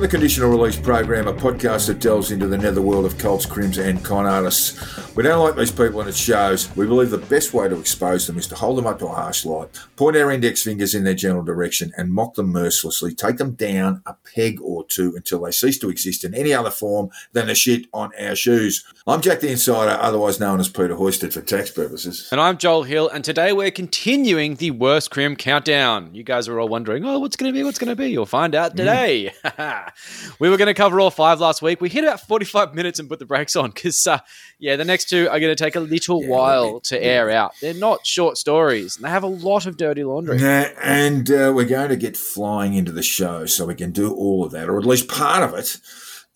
Welcome to the Conditional Release Program, a podcast that delves into the netherworld of cults, Crims, and con artists. We don't like these people and it shows. We believe the best way to expose them is to hold them up to a harsh light, point our index fingers in their general direction, and mock them mercilessly, take them down a peg or two until they cease to exist in any other form than the shit on our shoes. I'm Jack the Insider, otherwise known as Peter Hoysted for tax purposes. And I'm Joel Hill, and today we're continuing the worst crim countdown. You guys are all wondering, oh, what's going to be? What's going to be? You'll find out mm. today. we were going to cover all five last week. We hit about 45 minutes and put the brakes on because, uh, yeah, the next two are going to take a little Yeah, while bit- to air out. They're not short stories, and they have a lot of dirty laundry. Yeah, and uh, we're going to get flying into the show so we can do all of that, or at least part of it,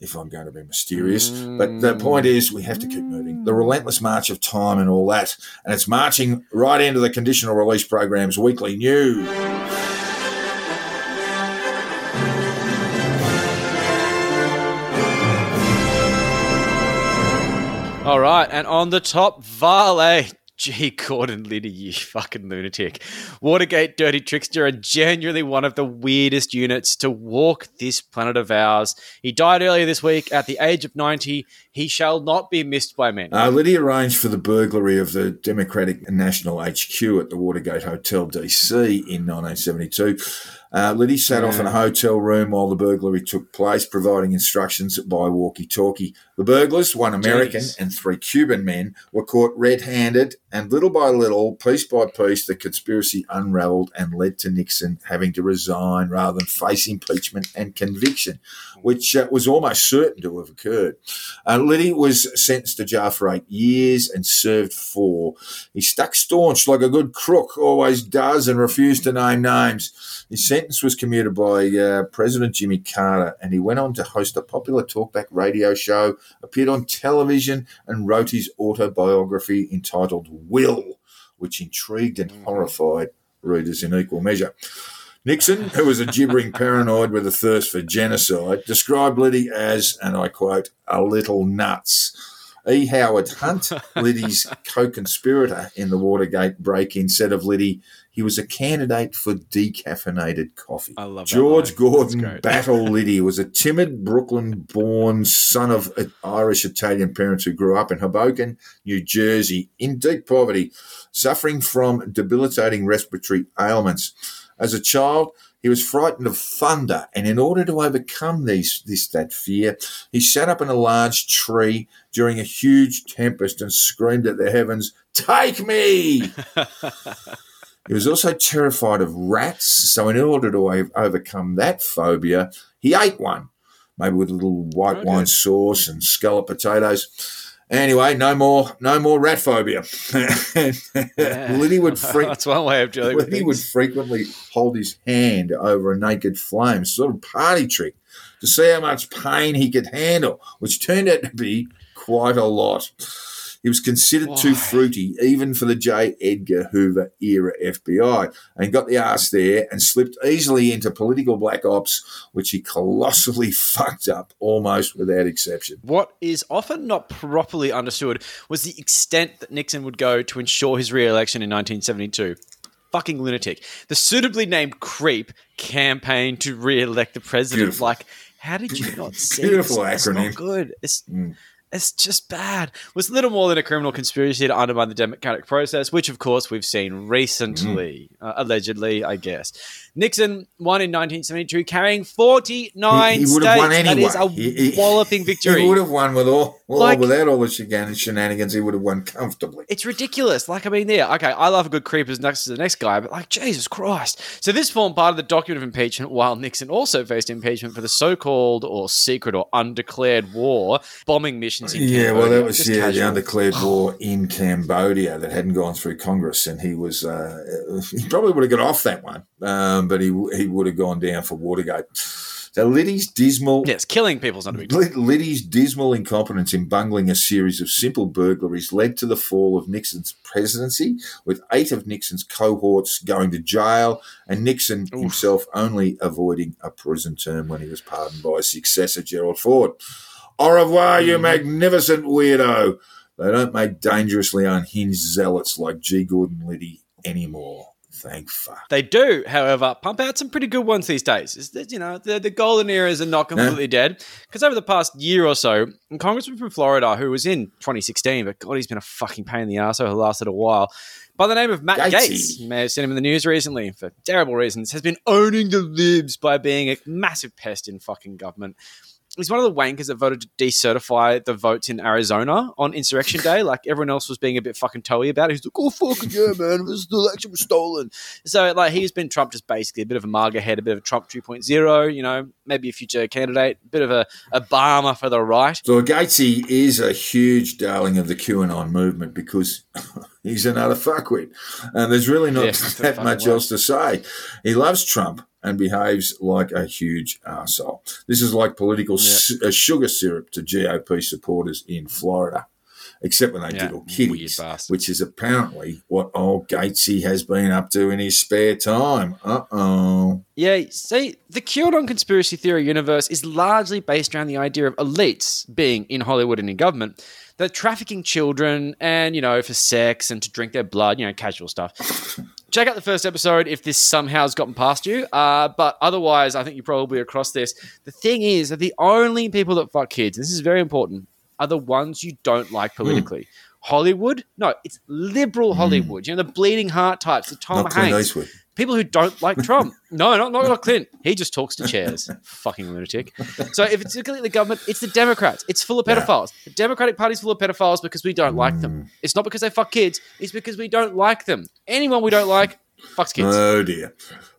if I'm going to be mysterious. But the point is, we have to keep moving. The relentless march of time and all that. And it's marching right into the conditional release program's weekly news. All right, and on the top, Vale. G., Gordon Liddy, you fucking lunatic. Watergate Dirty Trickster, are genuinely one of the weirdest units to walk this planet of ours. He died earlier this week at the age of 90. He shall not be missed by many. Uh, Liddy arranged for the burglary of the Democratic National HQ at the Watergate Hotel DC in 1972. Uh, Liddy sat off in a hotel room while the burglary took place, providing instructions by walkie talkie. The burglars, one American Jeez. and three Cuban men, were caught red handed, and little by little, piece by piece, the conspiracy unravelled and led to Nixon having to resign rather than face impeachment and conviction, which uh, was almost certain to have occurred. Uh, Liddy was sentenced to jail for eight years and served four. He stuck staunch like a good crook always does and refused to name names. His sentence was commuted by uh, President Jimmy Carter, and he went on to host a popular talkback radio show, appeared on television, and wrote his autobiography entitled Will, which intrigued and mm. horrified readers in equal measure. Nixon, who was a gibbering paranoid with a thirst for genocide, described Liddy as, and I quote, a little nuts. E. Howard Hunt, Liddy's co conspirator in the Watergate break in, said of Liddy, he was a candidate for decaffeinated coffee. I love George. Gordon. Battle Liddy was a timid Brooklyn born son of Irish Italian parents who grew up in Hoboken, New Jersey, in deep poverty, suffering from debilitating respiratory ailments. As a child, he was frightened of thunder, and in order to overcome these, this that fear, he sat up in a large tree during a huge tempest and screamed at the heavens, "Take me!" He was also terrified of rats, so in order to overcome that phobia, he ate one, maybe with a little white Okay. wine sauce and scallop potatoes. Anyway, no more, no more rat phobia. Liddy would freak, That's one way of dealing Liddy would frequently hold his hand over a naked flame, sort of party trick, to see how much pain he could handle, which turned out to be quite a lot. He was considered too fruity, even for the J. Edgar Hoover era FBI, and got the arse there and slipped easily into political black ops, which he colossally fucked up almost without exception. What is often not properly understood was the extent that Nixon would go to ensure his re election in 1972. Fucking lunatic. The suitably named creep campaign to re elect the president. Beautiful. Like, how did you not see Beautiful this? It's acronym. not good. It's, Mm. It's just bad. It was little more than a criminal conspiracy to undermine the democratic process, which, of course, we've seen recently, Mm. uh, allegedly, I guess. Nixon won in 1972, carrying 49 He- he states. have won That is a anyway. He- walloping victory. He would have won with all, all Like- without all the shenanigans, shenanigans. He would have won comfortably. It's ridiculous. Like, I mean, there, okay, I love a good creep as next to the next guy, but like, Jesus Christ. So, this formed part of the document of impeachment while Nixon also faced impeachment for the so called or secret or undeclared war bombing missions in Yeah, well, that was Just yeah the undeclared war in Cambodia that hadn't gone through Congress, and he was uh, he probably would have got off that one, um, but he he would have gone down for Watergate. So Liddy's dismal Yes, killing people's not a big deal. Liddy's dismal incompetence in bungling a series of simple burglaries led to the fall of Nixon's presidency, with eight of Nixon's cohorts going to jail, and Nixon himself only avoiding a prison term when he was pardoned by his successor, Gerald Ford. Au revoir, you magnificent weirdo. They don't make dangerously unhinged zealots like G. Gordon Liddy anymore. Thank fuck. They do, however, pump out some pretty good ones these days. Is that, you know, the, the golden eras are not completely dead. Because over the past year or so, a congressman from Florida who was in 2016, but God, he's been a fucking pain in the ass over the last little while, by the name of Matt Gatesy. Gaetz, you may have seen him in the news recently for terrible reasons, has been owning the libs by being a massive pest in fucking government. He's one of the wankers that voted to decertify the votes in Arizona on Insurrection Day. Like everyone else was being a bit fucking toey about it. He's like, oh, fucking yeah, man, this, the election was stolen. So, like, he's been Trump just basically a bit of a MAGA head, a bit of a Trump 2.0, you know, maybe a future candidate, a bit of a Obama for the right. So Gatesy is a huge darling of the QAnon movement because he's another fuckwit. And there's really not Yeah, that much else to say. He loves Trump and behaves like a huge arsehole. This is like political s- uh, sugar syrup to GOP supporters in Florida, except when they Yeah, diddle kitties, which is apparently what old Gatesy has been up to in his spare time. Uh-oh. Yeah, see, the QAnon conspiracy theory universe is largely based around the idea of elites being in Hollywood and in government that trafficking children and, you know, for sex and to drink their blood, you know, casual stuff. Check out the first episode if this somehow has gotten past you. Uh, but otherwise, I think you're probably across this. The thing is that the only people that fuck kids, this is very important, are the ones you don't like politically. Hollywood? No, it's liberal Hollywood. You know, the bleeding heart types, the Tom Not Hanks. People who don't like Trump. No, not not Clint. He just talks to chairs. Fucking lunatic. So if it's the government, it's the Democrats. It's full of Yeah. pedophiles. The Democratic Party's full of pedophiles because we don't like them. Mm. It's not because they fuck kids. It's because we don't like them. Anyone we don't like fucks kids. Oh dear.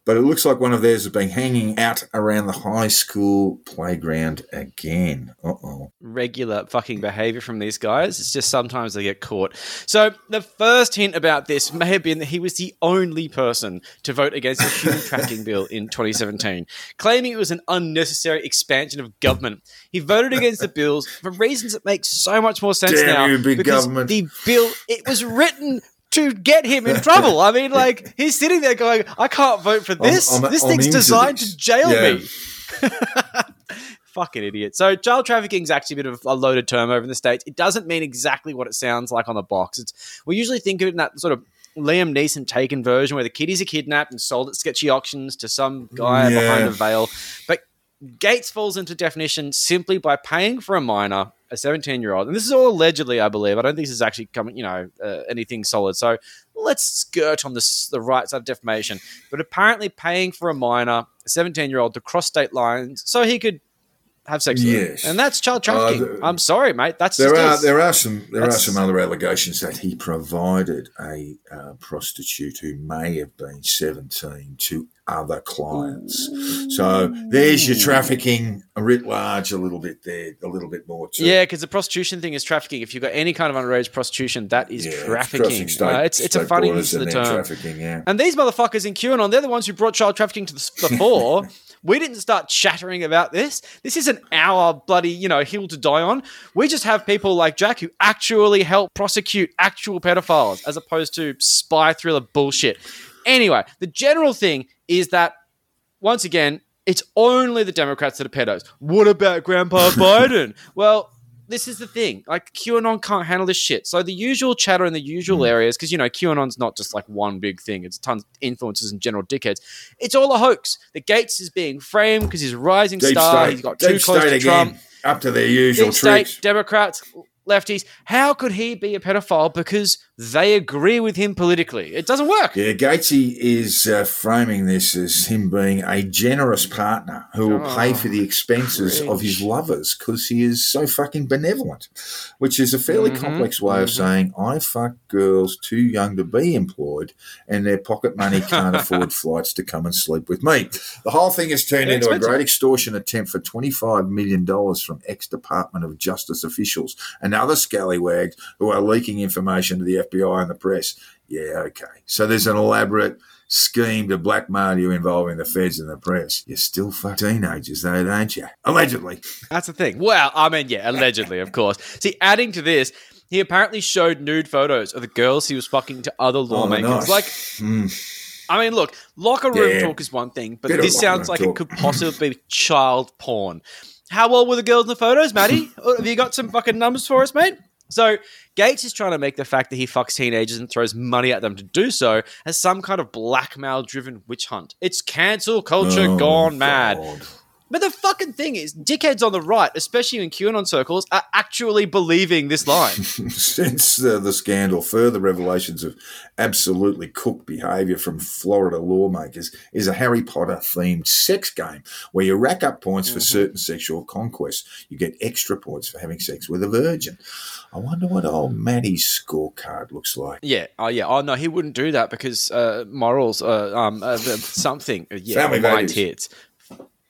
But it looks like one of theirs has been hanging out around the high school playground again. Uh oh. regular fucking behavior from these guys. It's just sometimes they get caught. So the first hint about this may have been that he was the only person to vote against a human trafficking bill in 2017, claiming it was an unnecessary expansion of government. He voted against the bills for reasons that make so much more sense Damn now. you, big because government. The bill it was written. To get him in trouble. I mean, like, he's sitting there going, I can't vote for this. I'm- this I'm thing's designed this." to jail Yeah. me. Fucking idiot. So, child trafficking is actually a bit of a loaded term over in the States. It doesn't mean exactly what it sounds like on the box. It's We usually think of it in that sort of Liam Neeson taken version where the kiddies are kidnapped and sold at sketchy auctions to some guy Yeah. behind a veil. But Gaetz falls into definition simply by paying for a minor, a 17 year old. And this is all allegedly, I believe. I don't think this is actually coming, you know, uh, anything solid. So let's skirt on this, the right side of defamation. But apparently, paying for a minor, a 17 year old, to cross state lines so he could have sex with Yes. her. And that's child trafficking. Uh, the- I'm sorry, mate. That's There just are there are some there That's- are some other allegations that he provided a uh, prostitute who may have been seventeen to other clients. So there's your trafficking writ large a little bit there, a little bit more too. Yeah, because the prostitution thing is trafficking. If you've got any kind of underage prostitution, that is Yeah, trafficking. state- Uh, it's it's a funny use of the and term. Trafficking, yeah. And these motherfuckers in QAnon, they're the ones who brought child trafficking to the, the fore. we didn't start chattering about this. This isn't our bloody, you know, hill to die on. We just have people like Jack who actually help prosecute actual pedophiles as opposed to spy thriller bullshit. Anyway, the general thing is that, once again, it's only the Democrats that are pedos. What about Grandpa Biden? Well, this is the thing. Like QAnon can't handle this shit. So the usual chatter in the usual Hmm. areas, because you know QAnon's not just like one big thing. It's tons of influencers and general dickheads. It's all a hoax. The Gaetz is being framed because he's a rising Deep star. state, He's got too deep close to again, Trump. up to their usual Deep state, tricks. Democrats, lefties. How could he be a pedophile because they agree with him politically? It doesn't work. Yeah, Gatesy is uh, framing this as him being a generous partner who will pay for the expenses of his lovers because he is so fucking benevolent, which is a fairly Mhm, complex way of mhm. saying I fuck girls too young to be employed and their pocket money can't afford flights to come and sleep with me. The whole thing has turned into a great extortion attempt for $25 million from ex Department of Justice officials and other scallywags who are leaking information to the FBI and the press. Yeah, okay. So there's an elaborate scheme to blackmail you involving the feds and the press. You're still fuck teenagers, though, aren't you? Allegedly. That's the thing. Well, I mean, yeah, allegedly, of course. See, adding to this, he apparently showed nude photos of the girls he was fucking to other lawmakers. Oh, nice. Like, Hmm. I mean, look, locker room Yeah. talk is one thing, but Bit this sounds like talk. it could possibly be child porn. How old were the girls in the photos, Maddie? Uh, Have you got some fucking numbers for us, mate? So Gaetz is trying to make the fact that he fucks teenagers and throws money at them to do so as some kind of blackmail driven witch hunt. It's cancel culture Oh, gone mad. But the fucking thing is, dickheads on the right, especially in QAnon circles, are actually believing this line. Since uh, the scandal, further revelations of absolutely cooked behaviour from Florida lawmakers is a Harry Potter themed sex game where you rack up points for Mhm. certain sexual conquests. You get extra points for having sex with a virgin. I wonder what old Maddie's scorecard looks like. yeah, oh yeah, oh no, he wouldn't do that because uh, morals, uh, um, uh, something, yeah, Family mind values. hits.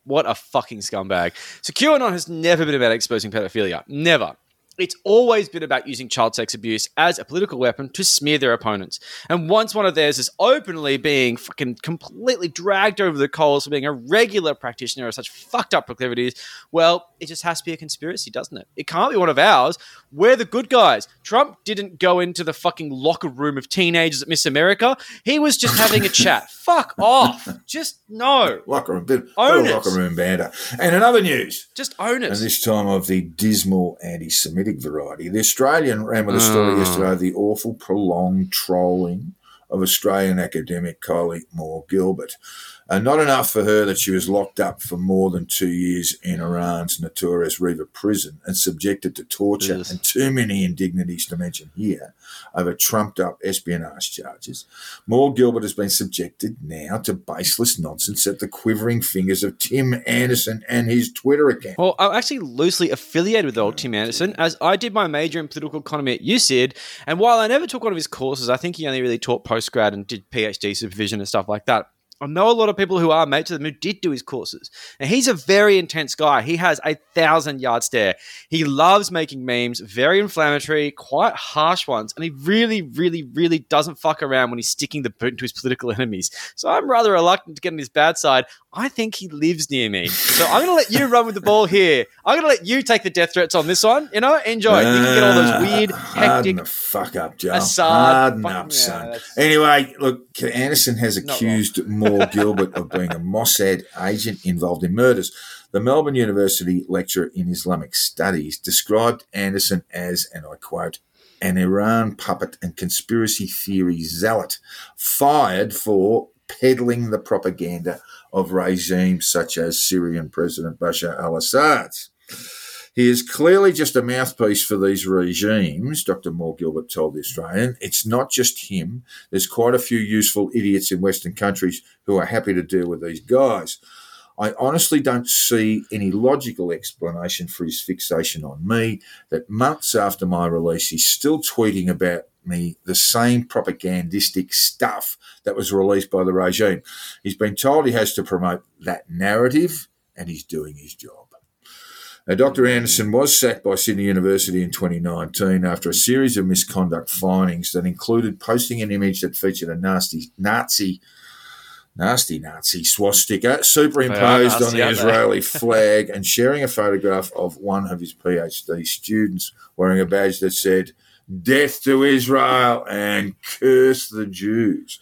What a fucking scumbag. So QAnon has never been about exposing pedophilia. Never. It's always been about using child sex abuse as a political weapon to smear their opponents. And once one of theirs is openly being fucking completely dragged over the coals for being a regular practitioner of such fucked up proclivities, well, it just has to be a conspiracy, doesn't it? It can't be one of ours. We're the good guys. Trump didn't go into the fucking locker room of teenagers at Miss America. He was just having a chat. Fuck off. Just no. Locker room, bit, bit Own of it. locker room banter. And in other news, Just own it. and this time of the dismal anti Variety. The Australian ran with a story Ah. yesterday of the awful prolonged trolling of Australian academic Kylie Moore Gilbert. And not enough for her that she was locked up for more than two years in Iran's notorious Riva prison and subjected to torture Yes. and too many indignities to mention here over trumped up espionage charges. Moore Gilbert has been subjected now to baseless nonsense at the quivering fingers of Tim Anderson and his Twitter account. Well, I'm actually loosely affiliated with old Tim Anderson, as I did my major in political economy at USyd. And while I never took one of his courses, I think he only really taught postgrad and did PhD supervision and stuff like that. I know a lot of people who are mates with him who did do his courses. And he's a very intense guy. He has a thousand yard stare. He loves making memes, very inflammatory, quite harsh ones. And he really, really, really doesn't fuck around when he's sticking the boot into his political enemies. So I'm rather reluctant to get on his bad side. I think he lives near me. So I'm going to let you run with the ball here. I'm going to let you take the death threats on this one. You know, enjoy. You can get all those weird, Ah, hectic. the fuck up, Joe. Assad, Harden fucking- up, son. that's- Anyway, look, Anderson has accused Moore Gilbert of being a Mossad agent involved in murders. The Melbourne University lecturer in Islamic Studies described Anderson as, and I quote, an Iran puppet and conspiracy theory zealot, fired for peddling the propaganda of regimes such as Syrian President Bashar al Assad's. He is clearly just a mouthpiece for these regimes, Dr. Moore Gilbert told The Australian. It's not just him. There's quite a few useful idiots in Western countries who are happy to deal with these guys. I honestly don't see any logical explanation for his fixation on me that months after my release, he's still tweeting about me the same propagandistic stuff that was released by the regime. He's been told he has to promote that narrative, and he's doing his job. Now, Dr. Anderson was sacked by Sydney University in 2019 after a series of misconduct findings that included posting an image that featured a nasty Nazi, nasty Nazi swastika superimposed nasty, on the? Israeli flag and sharing a photograph of one of his PhD students wearing a badge that said, Death to Israel and curse the Jews.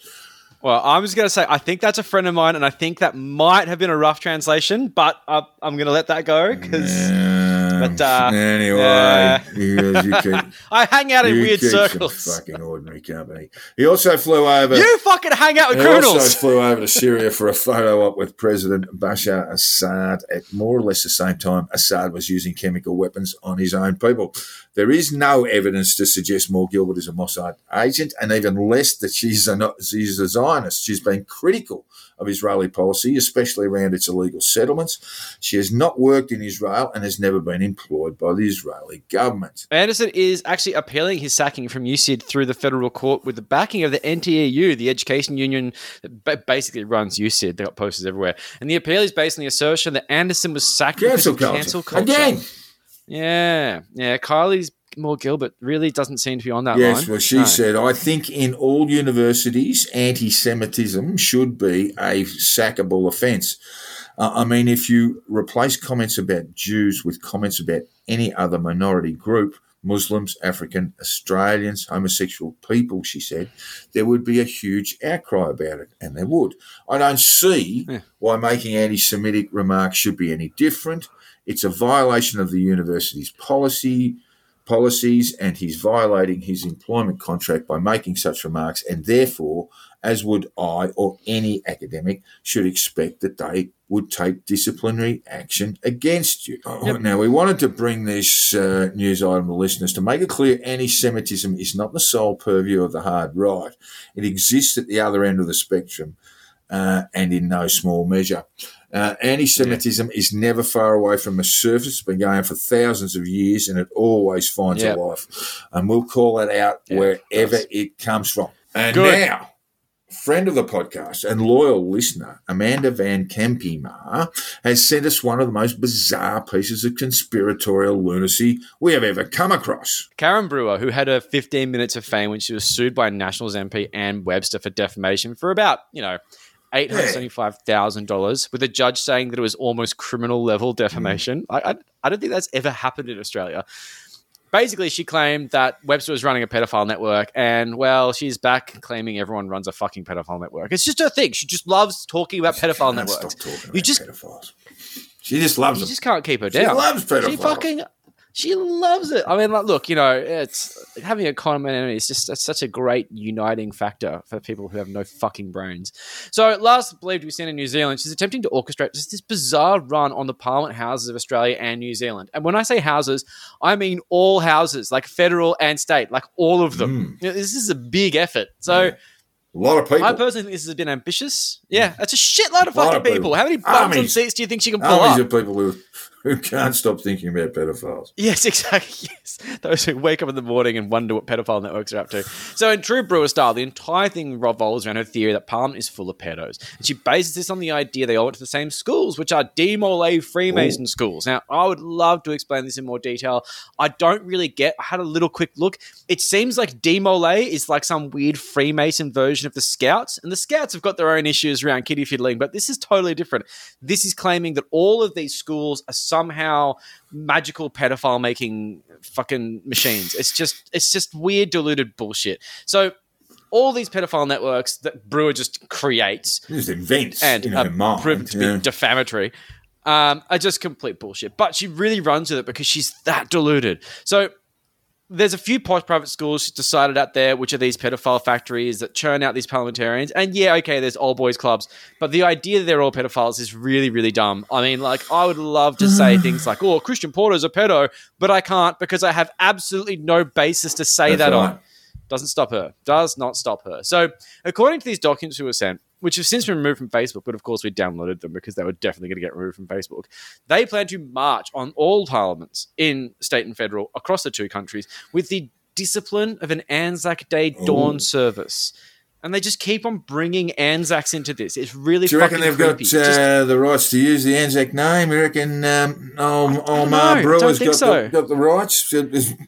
Well, I was going to say, I think that's a friend of mine, and I think that might have been a rough translation, but uh, I'm going to let that go because Um, but, uh, anyway, you keep, I hang out in weird circles. fucking ordinary company. He also flew over. You fucking hang out with he criminals. also flew over to Syria for a photo op with President Bashar Assad at more or less the same time Assad was using chemical weapons on his own people. There is no evidence to suggest Moore Gilbert is a Mossad agent, and even less that she's a, not, she's a Zionist. She's been critical of Israeli policy, especially around its illegal settlements. She has not worked in Israel and has never been employed by the Israeli government. Anderson is actually appealing his sacking from USyd through the federal court with the backing of the NTEU, the education union that basically runs USyd. They've got posters everywhere. And the appeal is based on the assertion that Anderson was sacked because Cancel of culture. cancel culture. Again. Yeah. Yeah. Kylie's Moore Gilbert really doesn't seem to be on that line. Yes, line. well, she No. said, I think in all universities, anti Semitism should be a sackable offence. Uh, I mean, if you replace comments about Jews with comments about any other minority group, Muslims, African, Australians, homosexual people, she said, there would be a huge outcry about it, and there would. I don't see Yeah. why making anti Semitic remarks should be any different. It's a violation of the university's policy policies and he's violating his employment contract by making such remarks, and therefore, as would I or any academic, should expect that they would take disciplinary action against you. Yep. Now, we wanted to bring this uh, news item to listeners to make it clear anti Semitism is not the sole purview of the hard right, it exists at the other end of the spectrum. Uh, and in no small measure. Uh, Anti Semitism yeah. is never far away from the surface. It's been going for thousands of years and it always finds yep. a life. And we'll call it out yep. wherever it comes from. And Good. now, friend of the podcast and loyal listener, Amanda Van Kempima, has sent us one of the most bizarre pieces of conspiratorial lunacy we have ever come across. Karen Brewer, who had her 15 minutes of fame when she was sued by Nationals MP Anne Webster for defamation for about, you know, $875,000 with a judge saying that it was almost criminal level defamation. Mm. I, I, I don't think that's ever happened in Australia. Basically, she claimed that Webster was running a pedophile network, and well, she's back claiming everyone runs a fucking pedophile network. It's just her thing. She just loves talking about pedophile networks. Stop talking you just pedophiles. She just loves you them. just can't keep her down. She loves pedophiles. She fucking she loves it. I mean, like, look, you know, it's having a common enemy is just such a great uniting factor for people who have no fucking brains. So, last believed we've seen in New Zealand, she's attempting to orchestrate just this bizarre run on the Parliament houses of Australia and New Zealand. And when I say houses, I mean all houses, like federal and state, like all of them. Mm. You know, this is a big effort. So. Yeah. A lot of people. I personally think this has been ambitious. Yeah, that's a shitload of fucking of people. people. How many bums on seats do you think she can pull Armies up? of people who who can't stop thinking about pedophiles. Yes, exactly. Yes. Those who wake up in the morning and wonder what pedophile networks are up to. So, in true Brewer style, the entire thing revolves around her theory that Parliament is full of pedos. And she bases this on the idea they all went to the same schools, which are De Molay Freemason Ooh. schools. Now, I would love to explain this in more detail. I don't really get, I had a little quick look. It seems like De Molay is like some weird Freemason version of the Scouts. And the Scouts have got their own issues around kitty fiddling, but this is totally different. This is claiming that all of these schools are somehow magical pedophile making fucking machines. It's just it's just weird diluted bullshit. So all these pedophile networks that Brewer just creates, just invents, and are proved to yeah. be defamatory, um, are just complete bullshit. But she really runs with it because she's that deluded. So there's a few posh private schools decided out there, which are these pedophile factories that churn out these parliamentarians. And yeah, okay, there's all boys clubs, but the idea that they're all pedophiles is really, really dumb. I mean, like, I would love to say things like, "Oh, Christian Porter's a pedo," but I can't because I have absolutely no basis to say That's that right. on. Doesn't stop her. Does not stop her. So, according to these documents who were sent, which have since been removed from Facebook, but of course we downloaded them because they were definitely going to get removed from Facebook. They plan to march on all parliaments in state and federal across the two countries with the discipline of an Anzac Day dawn Ooh. service. And they just keep on bringing Anzacs into this. It's really. Do you reckon they've creepy. got uh, just, the rights to use the Anzac name? You reckon um, old Brewer's got, so. got the rights?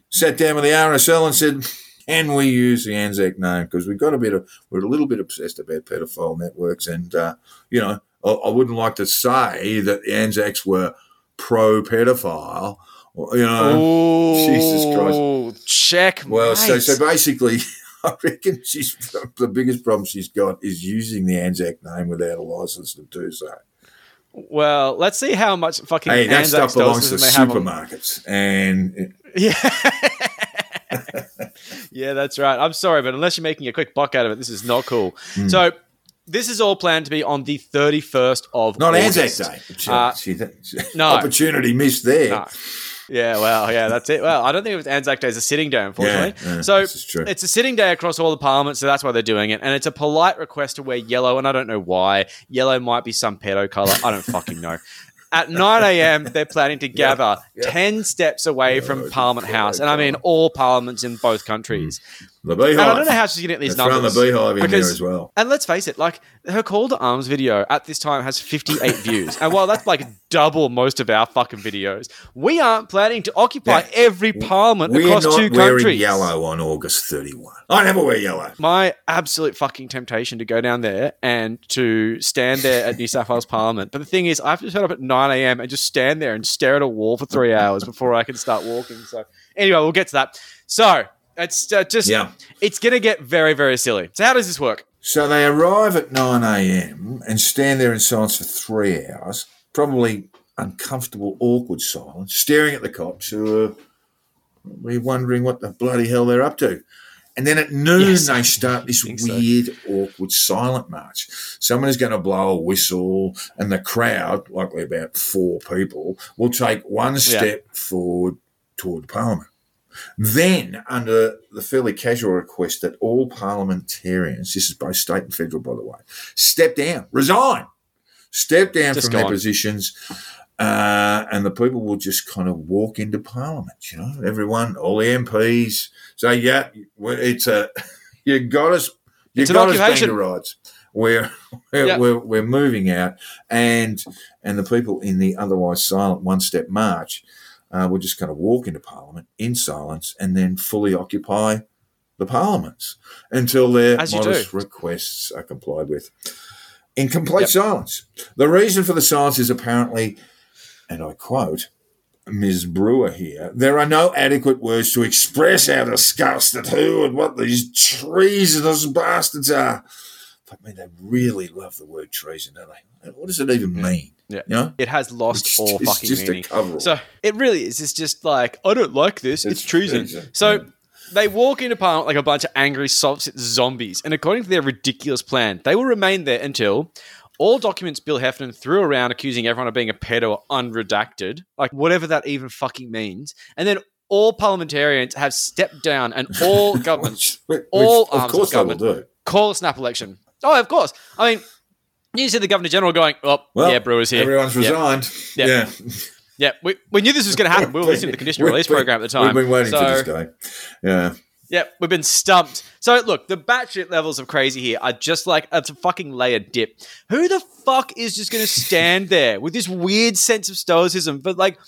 Sat down with the RSL and said, can we use the Anzac name? Because we've got a bit of, we're a little bit obsessed about pedophile networks. And, uh, you know, I, I, wouldn't like to say that the Anzacs were pro pedophile. You know, Ooh, Jesus Christ. Check. Well, so, so basically, I reckon she's the biggest problem she's got is using the Anzac name without a license to do so. Well, let's see how much fucking hey, that Anzac stuff belongs to supermarkets, and yeah. yeah, that's right. I'm sorry, but unless you're making a quick buck out of it, this is not cool. Mm. So this is all planned to be on the 31st of not August. Anzac Day. Uh, no opportunity missed there. No. Yeah, well, yeah, that's it. Well, I don't think it was Anzac Day is a sitting day, unfortunately. Yeah, yeah, so it's a sitting day across all the parliaments, so that's why they're doing it. And it's a polite request to wear yellow, and I don't know why. Yellow might be some pedo color. I don't fucking know. At 9 a.m., they're planning to gather yeah, yeah. 10 steps away from Parliament House. And I mean all parliaments in both countries. Mm. The beehive. And I don't know how she's going to get these Let's numbers. Run the beehive in because, there as well. And let's face it, like her call to arms video at this time has 58 views. And while that's like double most of our fucking videos, we aren't planning to occupy yeah. every parliament We're across two countries. We're wearing yellow on August 31. I never wear yellow. My absolute fucking temptation to go down there and to stand there at New South Wales Parliament. But the thing is, I have to turn up at 9 a.m. and just stand there and stare at a wall for three hours before I can start walking. So anyway, we'll get to that. So it's uh, just, yeah. it's going to get very, very silly. So, how does this work? So, they arrive at 9 a.m. and stand there in silence for three hours, probably uncomfortable, awkward silence, staring at the cops who are we're wondering what the bloody hell they're up to. And then at noon, Yes, they start this think so. weird, awkward, silent march. Someone is going to blow a whistle, and the crowd, likely about four people, will take one step forward toward Parliament. Then, under the fairly casual request that all parliamentarians, this is both state and federal, by the way, step down, resign, step down Just from go their positions, uh, and the people will just kind of walk into Parliament. You know, everyone, all the MPs say, "Yeah, it's a you got us, you It's an got us occupation. We're we're, Yeah. we're we're moving out, and and the people in the otherwise silent one step march uh, will just kind of walk into Parliament in silence and then fully occupy the parliaments until their modest do. requests are complied with. In complete silence. The reason for the silence is apparently, and I quote, Ms. Brewer here, there are no adequate words to express our disgust at who and what these treasonous bastards are. I mean, they really love the word treason, don't they? What does it even mean? Yeah. You know? It has lost It's all fucking just meaning. cover-all. So it really is. It's just like I don't like this. It's, It's treason. treason, So yeah. they walk into Parliament like a bunch of angry soft zombies, and according to their ridiculous plan, they will remain there until all documents Bill Heffernan threw around accusing everyone of being a pedo are unredacted, like whatever that even fucking means, and then all parliamentarians have stepped down, and all governments Which- which, all of arms course of they will government call a snap election. Oh, of course. I mean, you see the Governor General going, "Oh, Well, yeah, Brewer's here. Everyone's resigned. Yeah. Yeah. Yeah, we, we knew this was going to happen. We were listening to the conditional release program at the time. We've been waiting so, for this day. Yeah. Yeah, we've been stumped. So look, the batshit levels of crazy here are just like it's a fucking layer dip. Who the fuck is just going to stand there with this weird sense of stoicism for like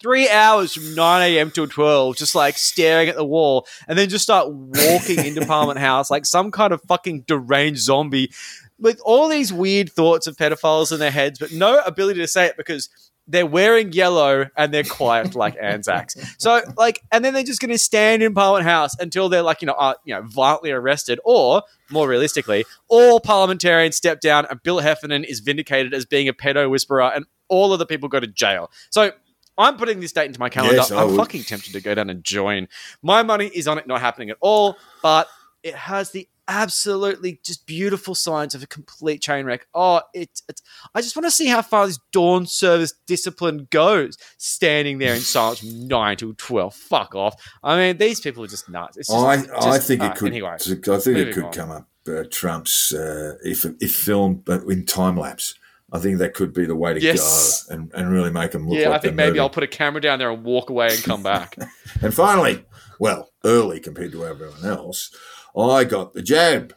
three hours from nine a.m. till twelve, just like staring at the wall, and then just start walking into Parliament House like some kind of fucking deranged zombie with all these weird thoughts of pedophiles in their heads, but no ability to say it because they're wearing yellow and they're quiet like Anzacs. So, like, and then they're just going to stand in Parliament House until they're like, you know, uh, you know, violently arrested, or more realistically, all parliamentarians step down and Bill Heffernan is vindicated as being a pedo whisperer, and all of the people go to jail. So. I'm putting this date into my calendar. Yes, I'm would. fucking tempted to go down and join. My money is on it not happening at all, but it has the absolutely just beautiful signs of a complete train wreck. Oh, it's, it's I just want to see how far this dawn service discipline goes. Standing there in silence from nine till twelve. Fuck off. I mean, these people are just nuts. It's just, I, just- I think it could. Anyway, I think it could on. come up. Uh, Trump's uh, if if filmed but in time lapse. I think that could be the way to Yes. go and, and really make them look yeah, like I think maybe I'll put a camera down there and walk away and come back. And finally, well, early compared to everyone else, I got the jab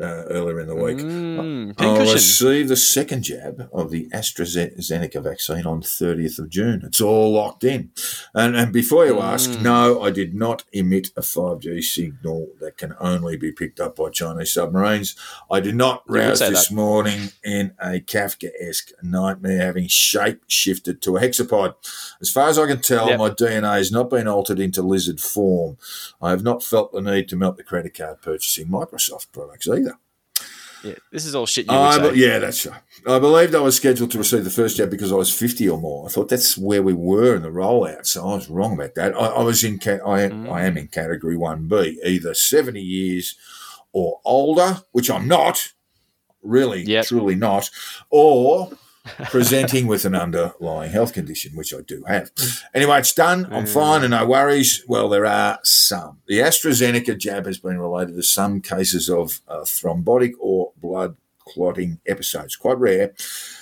uh, earlier in the week. Mm, I pincushion. received the second jab of the AstraZeneca vaccine on 30th of June. It's all locked in. And, and before you ask, Mm. no, I did not emit a 5G signal that can only be picked up by Chinese submarines. I did not rouse this that. morning in a Kafkaesque nightmare having shape shifted to a hexapod. As far as I can tell, Yep. my DNA has not been altered into lizard form. I have not felt the need to melt the credit card purchasing Microsoft products either. Yeah, this is all shit you would I, say. be- yeah, that's right. I believed I was scheduled to receive the first jab because I was 50 or more. I thought that's where we were in the rollout, so I was wrong about that. I, I was in, ca- I, Mm. I am in category 1B, either 70 years or older, which I'm not, really, Yep. truly not, or presenting with an underlying health condition, which I do have. Anyway, it's done. I'm Mm. fine and no worries. Well, there are some. The AstraZeneca jab has been related to some cases of uh, thrombotic or blood clotting episodes. Quite rare.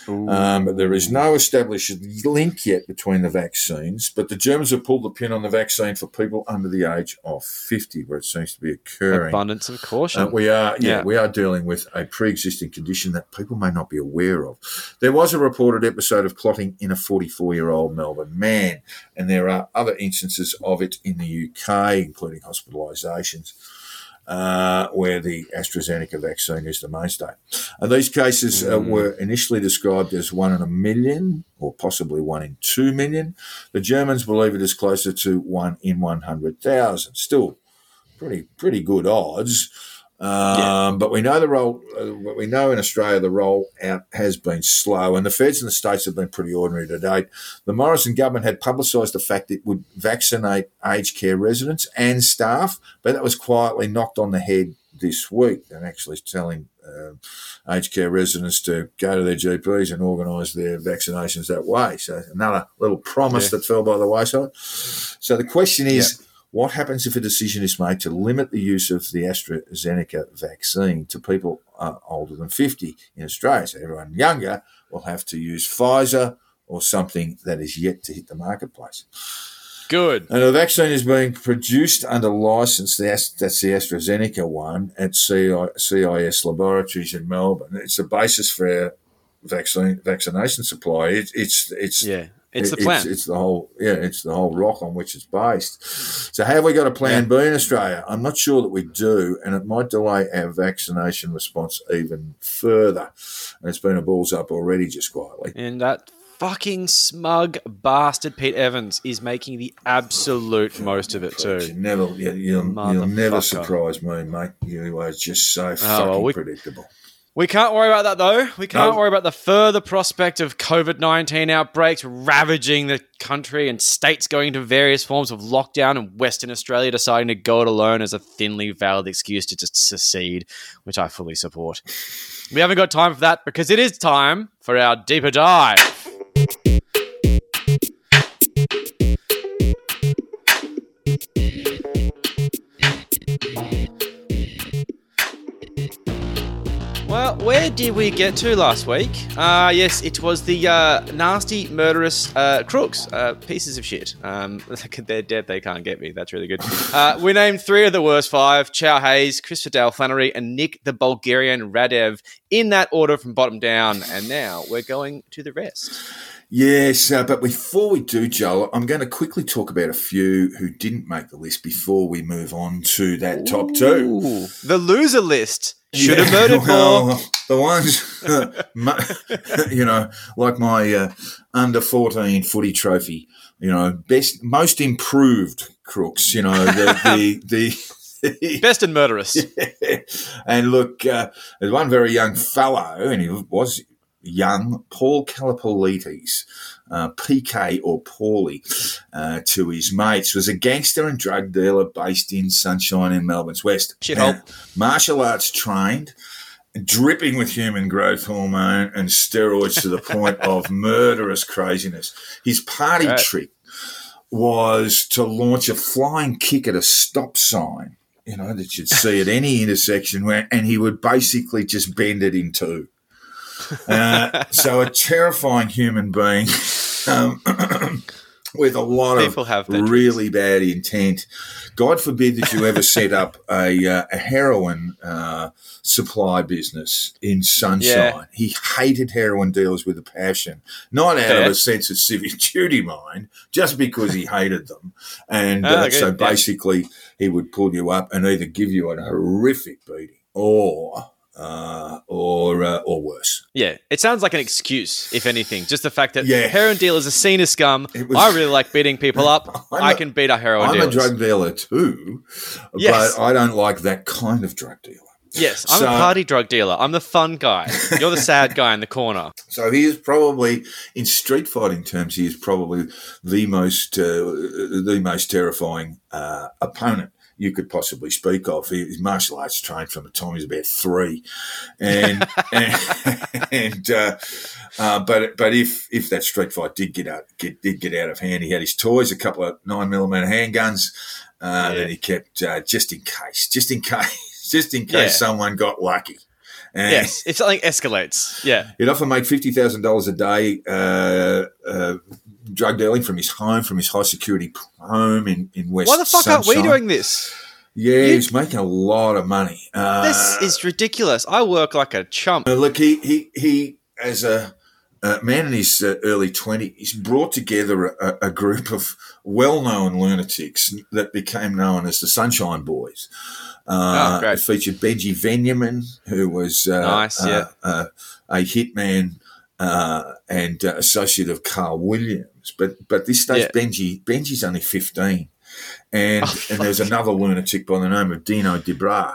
Um, but there is no established link yet between the vaccines. But the Germans have pulled the pin on the vaccine for people under the age of 50, where it seems to be occurring. Abundance of caution. Uh, we are, yeah, Yeah. we are dealing with a pre-existing condition that people may not be aware of. There was a reported episode of clotting in a 44-year-old Melbourne man, and there are other instances of it in the UK, including hospitalisations. Uh, where the AstraZeneca vaccine is the mainstay. And these cases uh, Mm. were initially described as one in a million or possibly one in two million. The Germans believe it is closer to one in 100,000. Still pretty pretty good odds. Um, But we know the roll. Uh, we know in Australia, the roll out has been slow, and the feds in the states have been pretty ordinary to date. The Morrison government had publicised the fact it would vaccinate aged care residents and staff, but that was quietly knocked on the head this week. And actually telling uh, aged care residents to go to their GPs and organise their vaccinations that way. So another little promise Yeah. that fell by the wayside. So the question is. What happens if a decision is made to limit the use of the AstraZeneca vaccine to people uh, older than 50 in Australia? So everyone younger will have to use Pfizer or something that is yet to hit the marketplace. Good. And the vaccine is being produced under license. That's, that's the AstraZeneca one at CSL Laboratories in Melbourne. It's the basis for our vaccine vaccination supply. It, it's it's Yeah. It's the plan. It's, it's the whole yeah. It's the whole rock on which it's based. So have we got a plan B in Australia? I'm not sure that we do, and it might delay our vaccination response even further. And it's been a balls up already, just quietly. And that fucking smug bastard Pete Evans is making the absolute most of it You too. never, you, you'll, you'll never surprise me, mate. You are just so oh, well, fucking we- predictable. We can't worry about that though. We can't No. worry about the further prospect of COVID 19 outbreaks ravaging the country and states going into various forms of lockdown and Western Australia deciding to go it alone as a thinly veiled excuse to just secede, which I fully support. We haven't got time for that because it is time for our deeper dive. Well, where did we get to last week? Uh, yes, it was the uh, nasty, murderous uh, crooks, uh, pieces of shit. Um, they're dead, they can't get me. That's really good. Uh, we named three of the worst five Chow Hayes, Christopher Dale Flannery, and Nick the Bulgarian Radev in that order from bottom down. And now we're going to the rest. Yes, uh, but before we do, Joel, I'm going to quickly talk about a few who didn't make the list before we move on to that top two. The loser list. Should have Yeah, murdered more. The ones, you know, like my uh, under 14 footy trophy, you know, best, most improved crooks, you know, the, the, the, Best and murderous. and look, uh, there's one very young fellow, and he was young, Paul Kallipolitis, uh, PK or Paulie, uh, to his mates, was a gangster and drug dealer based in Sunshine in Melbourne's West. Shithole. Martial arts trained, dripping with human growth hormone and steroids to the point of murderous craziness. His party Right. trick was to launch a flying kick at a stop sign, you know, that you'd see at any intersection where, and he would basically just bend it in two. Uh, so a terrifying human being um, with a lot People of really bad intent. God forbid that you ever set up a, uh, a heroin uh, supply business in Sunshine. Yeah. He hated heroin dealers with a passion, not out Fair. of a sense of civic duty, mind, just because he hated them. And Ah, uh, so yeah. basically, he would pull you up and either give you a horrific beating or. Uh, or uh, or worse. Yeah, it sounds like an excuse, if anything. Just the fact that Yeah. heroin dealers are seen as scum. Was- I really like beating people up. I'm I a- can beat a heroin dealer. I'm a drug dealer too, Yes. but I don't like that kind of drug dealer. Yes, I'm So- a party drug dealer. I'm the fun guy. You're the sad guy in the corner. So he is probably, in street fighting terms, he is probably the most uh, the most terrifying uh, opponent you could possibly speak of. He was martial arts trained from the time he was about three, and and, and uh, uh, but but if if that street fight did get out get, did get out of hand, he had his toys, a couple of nine millimeter handguns uh, Yeah. that he kept uh, just in case, just in case, just in case Yeah. someone got lucky. And Yes, if something escalates. Yeah. He'd often make fifty thousand dollars a day uh, uh, drug dealing from his home, from his high security home in, in West. Why the fuck aren't we doing this? Yeah, You- he's making a lot of money. Uh, This is ridiculous. I work like a chump. uh, look, he he he as a, a man in his uh, early twenties brought together a, a group of well-known lunatics that became known as the Sunshine Boys. Uh, Oh. It featured Benji Veniamin, who was uh, Nice, uh, yeah. uh, a hitman uh, and uh, associate of Carl Williams. But but this stage, Yeah. Benji Benji's only fifteen. and Oh, and there's another lunatic by the name of Dino Dibra,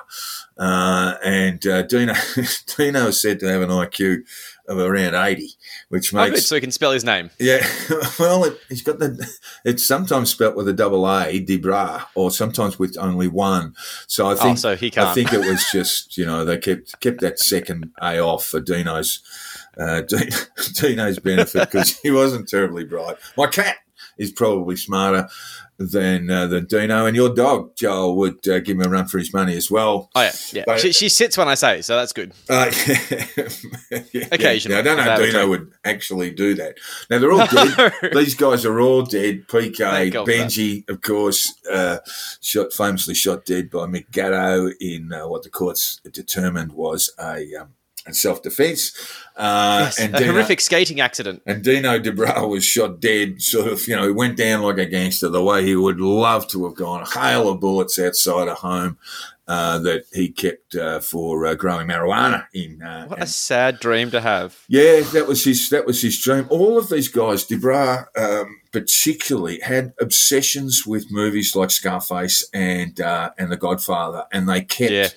uh, and uh, Dino Dino is said to have an IQ of around eighty, which Oh, makes good. So he can spell his name. yeah, well, it, he's got the. It's sometimes spelt with a double A, Debra, or sometimes with only one. So I Oh, think so he can't. I think it was just you know they kept kept that second A off for Dino's uh, Dino's benefit because he wasn't terribly bright. My cat is probably smarter than uh, than Dino, and your dog Joel would uh, give him a run for his money as well. Oh yeah, yeah. But- she, she sits when I say, so that's good. Uh, yeah, Occasionally. Yeah, I don't know if Dino would actually do that. Now they're all dead. These guys are all dead. PK. Benji, of course, uh, shot famously shot dead by Mick Gatto in uh, what the courts determined was a, um, a self defence. Uh, Yes, and a Dino, horrific skating accident. and Dino Dibra was shot dead. Sort of, you know, he went down like a gangster. The way he would love to have gone, a hail of bullets outside a home. Uh, that he kept uh, for uh, growing marijuana in. Uh, What and- a sad dream to have. yeah, that was his. That was his dream. All of these guys, Dibra um, particularly, had obsessions with movies like Scarface and uh, and The Godfather, and they kept, Yeah.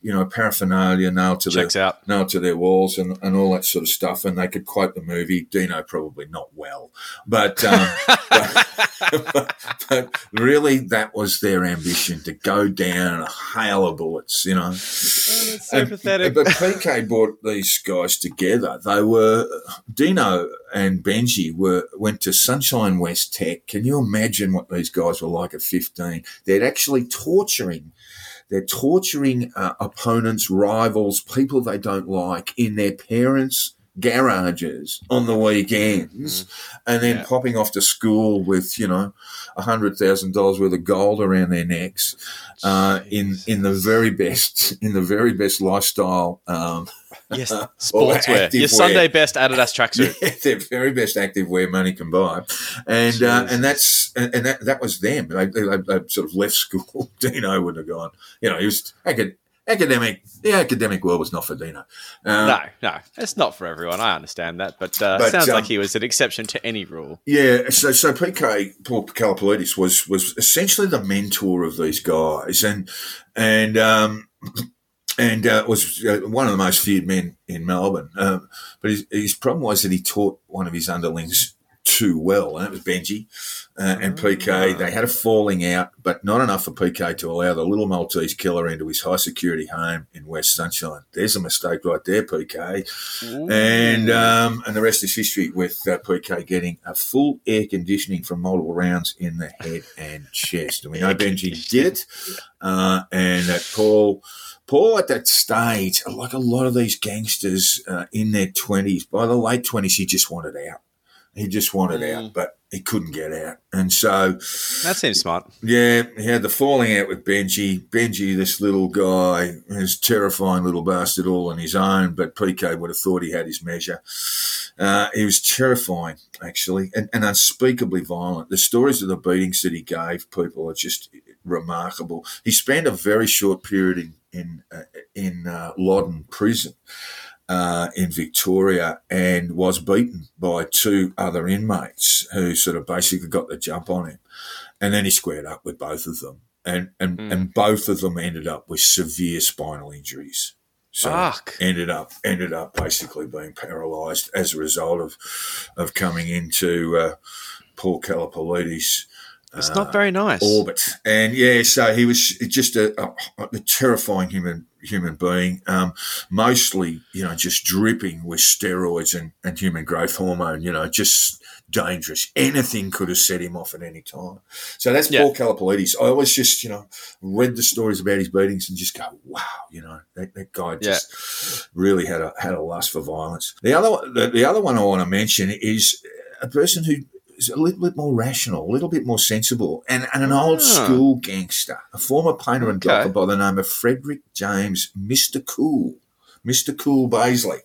You know, paraphernalia nailed to Checks their out. nailed to their walls and, and all that sort of stuff. And they could quote the movie. Dino probably not well, but um, but, but really, that was their ambition to go down a hail of bullets. You know. that's so And- pathetic. But PK brought these guys together. They were Dino and Benji were went to Sunshine West Tech. Can you imagine what these guys were like at fifteen? They're actually torturing. They're torturing uh, opponents, rivals, people they don't like in their parents' garages on the weekends, and then Yeah. popping off to school with you know a hundred thousand dollars worth of gold around their necks uh, in in the very best in the very best lifestyle. Um, yes, sportswear. active Your wear. Sunday best Adidas tracksuit. yeah, their very best active wear money can buy, and uh, and that's and, and that that was them. They, they, they sort of left school. Dino wouldn't have gone. You know, he was acad- academic. The academic world was not for Dino. Um, no, no, it's not for everyone. I understand that, but, uh, But, sounds um, like he was an exception to any rule. Yeah, so so PK Paul Kallipolitis was was essentially the mentor of these guys, and and um, and uh, was uh, one of the most feared men in Melbourne. Um, but his, his problem was that he taught one of his underlings too well, and it was Benji uh, and PK. They had a falling out, but not enough for PK to allow the little Maltese killer into his high security home in West Sunshine. There's a mistake right there, PK and um, and the rest is history with uh, PK getting a full air conditioning from multiple rounds in the head and chest. And we know Benji did it, uh, and that Paul. Paul, at that stage, like a lot of these gangsters uh, in their twenties, by the late twenties, he just wanted out. He just wanted Mm. out, but he couldn't get out, and so that seems smart. yeah, he had the falling out with Benji. Benji, this little guy, this terrifying little bastard all on his own, but PK would have thought he had his measure. Uh, he was terrifying, actually, and, and unspeakably violent. The stories of the beatings that he gave people are just remarkable. He spent a very short period in in uh, in uh, Loddon prison uh, in Victoria and was beaten by two other inmates who sort of basically got the jump on him. And then he squared up with both of them. And, and, Mm. and both of them ended up with severe spinal injuries. So Fuck. ended up ended up basically being paralysed as a result of of coming into uh, Paul Kallipolitis' It's uh, not very nice. orbit. And yeah, so he was just a, a, a terrifying human human being, um, mostly, you know, just dripping with steroids and, and human growth hormone, you know, just dangerous. Anything could have set him off at any time. So that's Yeah. Paul Kallipolitis. I always just, you know, read the stories about his beatings and just go, wow, you know, that, that guy just really had a had a lust for violence. The other one- the, the other one I want to mention is a person who is a little bit more rational, a little bit more sensible, and, and an old Ah. school gangster, a former painter and Okay. by the name of Frederick James, Mr. Cool. Mr. Cool Bazley.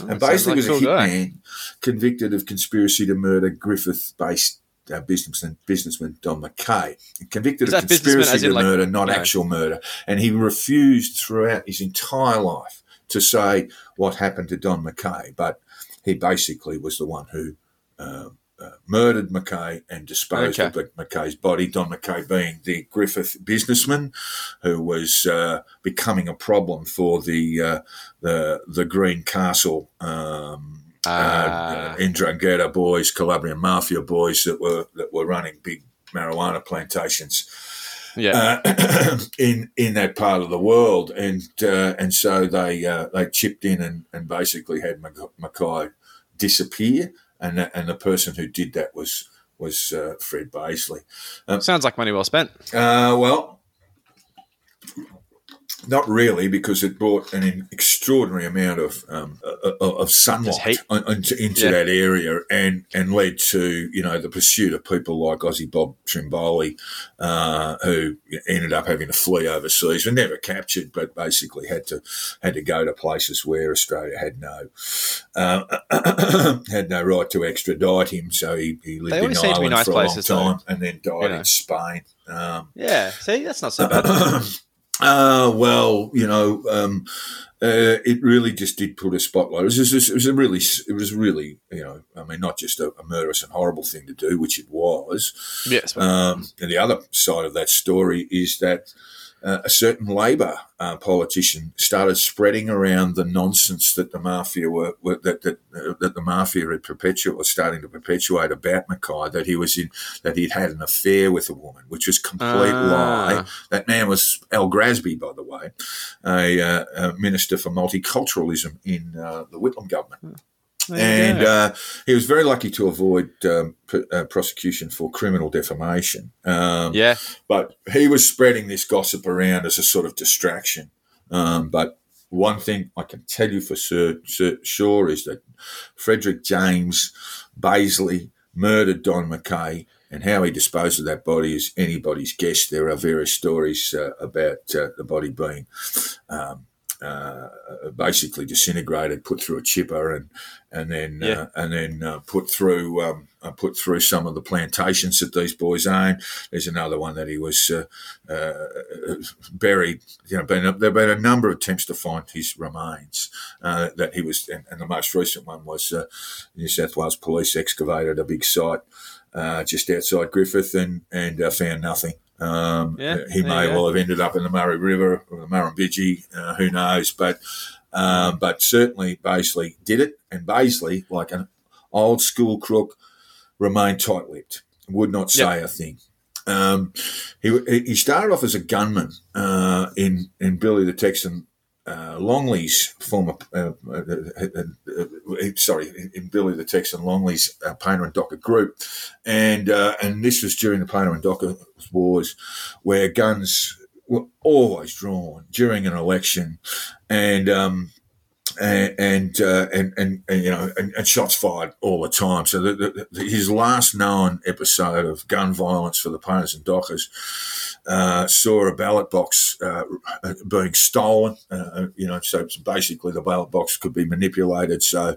Oh, and Bazley was a a cool guy. hitman convicted of conspiracy to murder Griffith based uh, businessman, businessman Don Mackay. Convicted of conspiracy to like- murder, not no. actual murder. And he refused throughout his entire life to say what happened to Don Mackay, but he basically was the one who. Uh, uh, murdered Mackay and disposed Okay. of Mackay's body. Don Mackay being the Griffith businessman who was uh, becoming a problem for the uh, the the Green Castle. Um, Ah. uh, Ndrangheta boys, Calabrian mafia boys that were that were running big marijuana plantations yeah. uh, in in that part of the world, and uh, and so they uh, they chipped in and, and basically had Mac- Mackay disappear, and that, and the person who did that was was uh, Fred Bazley. Sounds like money well spent. Uh, well, not really, because it brought an extraordinary amount of um, of sunlight into, into Yeah. that area, and and led to you know the pursuit of people like Aussie Bob Trimbole, uh, who ended up having to flee overseas. Were never captured, but basically had to had to go to places where Australia had no uh, had no right to extradite him. So he, he lived in always seem to be Ireland nice for a places, though. long time, and then died in Spain. Um, Yeah. See, that's not so bad. uh, well, you know, um, uh, it really just did put a spotlight. It was, just, it was a really, it was really, you know, I mean, not just a, a murderous and horrible thing to do, which it was. yes. Um, and the other side of that story is that uh, a certain Labor uh, politician started spreading around the nonsense that the mafia were, were that that, uh, that the mafia had perpetuate was starting to perpetuate about Mackay that he was in that he'd had an affair with a woman, which was complete Ah. lie. That man was Al Grassby, by the way, a, uh, a minister for multiculturalism in uh, the Whitlam government There and uh, he was very lucky to avoid um, p- uh, prosecution for criminal defamation. Um, yeah. But he was spreading this gossip around as a sort of distraction. Um, but one thing I can tell you for sur- sur- sure is that Frederick James Bazley murdered Don Mackay. And how he disposed of that body is anybody's guess. There are various stories uh, about uh, the body being um, uh, basically disintegrated, put through a chipper, and and then Yeah. uh, and then uh, put through um, uh, put through some of the plantations that these boys own. There's another one that he was uh, uh, buried. You know, been there've been a number of attempts to find his remains. Uh, that he was, and, and the most recent one was uh, New South Wales Police excavated a big site uh, just outside Griffith and and uh, found nothing. Um, Yeah, he may well have ended up in the Murray River or the Murrumbidgee, uh, who knows? But um, but certainly Bazley did it, and Bazley, like an old school crook, remained tight-lipped, would not say a thing. Um, he he started off as a gunman uh, in in Billy the Texan. Uh, Longley's former, uh, uh, uh, uh, uh, sorry, in Billy the Texan, Longley's uh, painter and docker group, and uh, and this was during the painter and docker wars, where guns were always drawn during an election, and um, and and, uh, and and and you know and, and shots fired all the time. So the, the, his last known episode of gun violence for the painters and dockers uh, saw a ballot box uh, being stolen. Uh, you know, so basically the ballot box could be manipulated so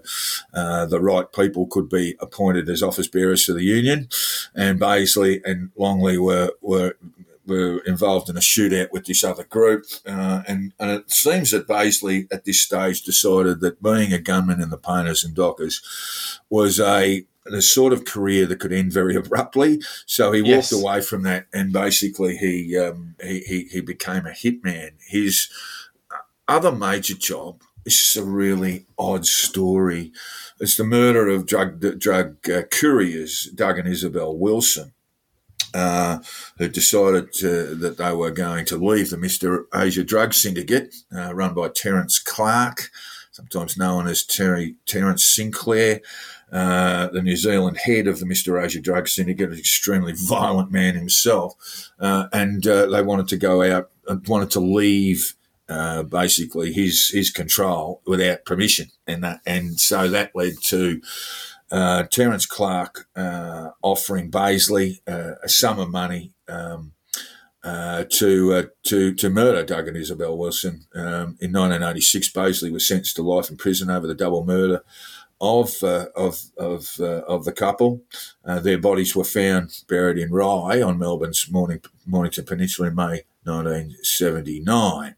uh, the right people could be appointed as office bearers to the union, and Bazley and Longley were were were involved in a shootout with this other group, uh, and, and it seems that Bazley at this stage decided that being a gunman in the painters and dockers was a the sort of career that could end very abruptly. So he Yes. walked away from that, and basically he um, he, he he became a hitman. His other major job. This is a really odd story. It's the murder of drug drug uh, couriers Doug and Isabel Wilson uh, who decided to, that they were going to leave the Mr. Asia Drug Syndicate, uh, run by Terence Clark, sometimes known as Terry, Terence Sinclair, uh, the New Zealand head of the Mr. Asia Drug Syndicate, an extremely violent man himself. Uh, and uh, they wanted to go out, uh, wanted to leave. Basically, his his control without permission, and that, and so that led to uh, Terence Clark uh, offering Bazley uh, a sum of money um, to to to murder Doug and Isabel Wilson. Um, in 1986, Bazley was sentenced to life in prison over the double murder of uh, of of uh, of the couple. Uh, their bodies were found buried in Rye on Melbourne's Morning, Mornington Peninsula in May 1979.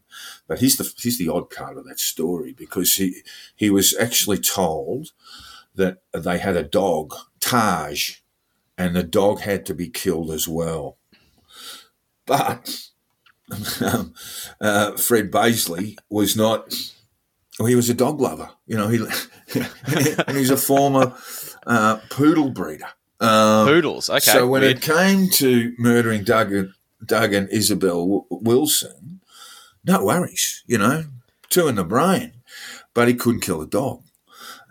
But here's the here's the odd part of that story because he he was actually told that they had a dog, Taj, and the dog had to be killed as well. But um, uh, Fred Bazley was not. Well, he was a dog lover, you know. He and he's a former uh, poodle breeder. Um, Poodles. Okay. so when weird. it came to murdering Doug, and- Doug and Isabel W- Wilson, no worries, you know, two in the brain, but he couldn't kill a dog.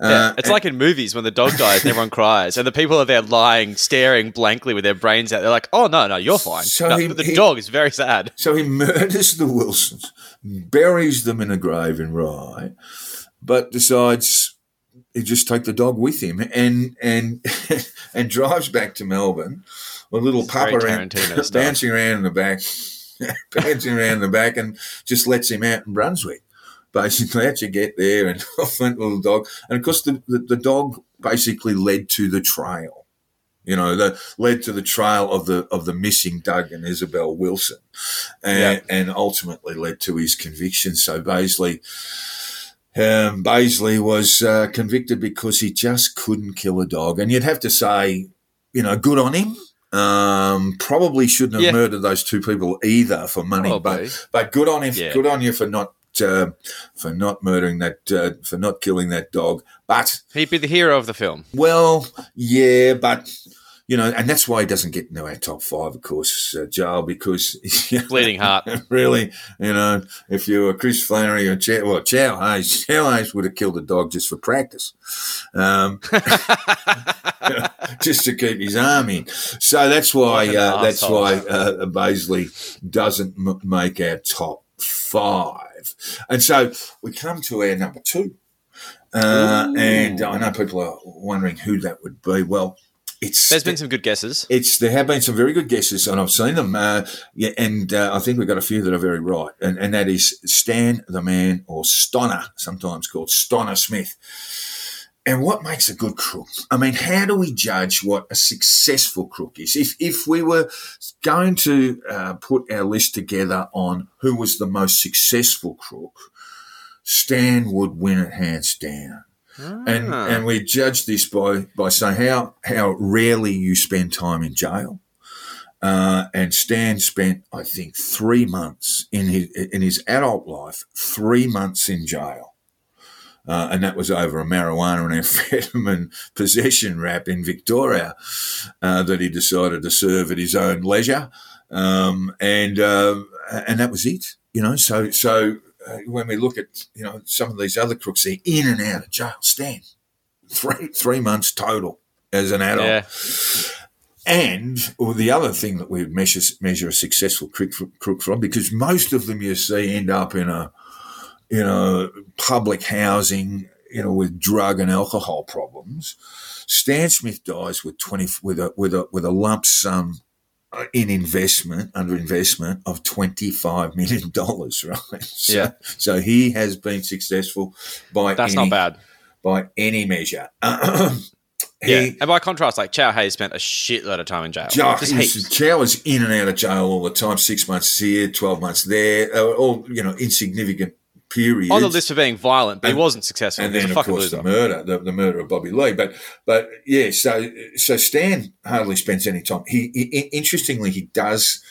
Yeah, Uh, it's like in movies when the dog dies and everyone cries, and the people are there lying, staring blankly with their brains out. They're like, "Oh no, no, you're fine." So No, he- but the he- dog is very sad. So he murders the Wilsons, buries them in a grave in Rye, but decides he just take the dog with him and and and drives back to Melbourne. A little It's pup around, bouncing around in the back, bouncing around in the back, and just lets him out in Brunswick. Basically, had to get there and off went the dog. And of course, the, the, the dog basically led to the trail. You know, that led to the trail of the of the missing Doug and Isabel Wilson, and, and ultimately led to his conviction. So Bazley, um, Bazley was uh, convicted because he just couldn't kill a dog, and you'd have to say, you know, good on him. Um, probably shouldn't have Yeah. murdered those two people either for money, Probably. but but good on him. Yeah. Good on you for not uh, for not murdering that uh, for not killing that dog. But He'd be the hero of the film. well, yeah, but you know, and that's why he doesn't get into our top five, of course, uh, Joel, because Bleeding heart. really, you know, if you were Chris Flannery or Chow, well, Chow Hayes, Chow Hayes would have killed a dog just for practice, um, just to keep his arm in. So that's why uh, that's why uh, Bazley doesn't m- make our top five. And so we come to our number two. Uh, and I know people are wondering who that would be. Well, it's There's been some good guesses. it's there have been some very good guesses, and I've seen them. Uh, yeah, and uh, I think we've got a few that are very right, and and that is Stan the Man or Stonner, sometimes called Stonner Smith. And what makes a good crook? I mean, how do we judge what a successful crook is? If if we were going to uh, put our list together on who was the most successful crook, Stan would win it hands down and Ah. and we judge this by by saying how how rarely you spend time in jail. Uh, and Stan spent, I think, three months in his in his adult life, three months in jail, uh, and that was over a marijuana and amphetamine possession rap in Victoria uh, that he decided to serve at his own leisure, um, and uh, and that was it. You know, so so uh, when we look at you know some of these other crooks, they're in and out of jail. Stan, three three months total as an adult. Yeah. And well, the other thing that we measure, measure a successful crook, crook from, because most of them you see end up in a, you know, public housing, you know, with drug and alcohol problems. Stan Smith dies with twenty with a with a with a lump sum uh, in investment under investment of twenty five million dollars. Right. So, Yeah. So he has been successful by That's any, not bad. by any measure. he, Yeah. And by contrast, like Chow Hayes spent a shitload of time in jail. Just he's- Chow was in and out of jail all the time, six months here, 12 months there, uh, all, you know, insignificant periods. On the list for being violent, but And- he wasn't successful. and then, a of course, loser. the murder, the, the murder of Bobby Lee. But, but yeah, so so Stan hardly spends any time. He, he interestingly, he does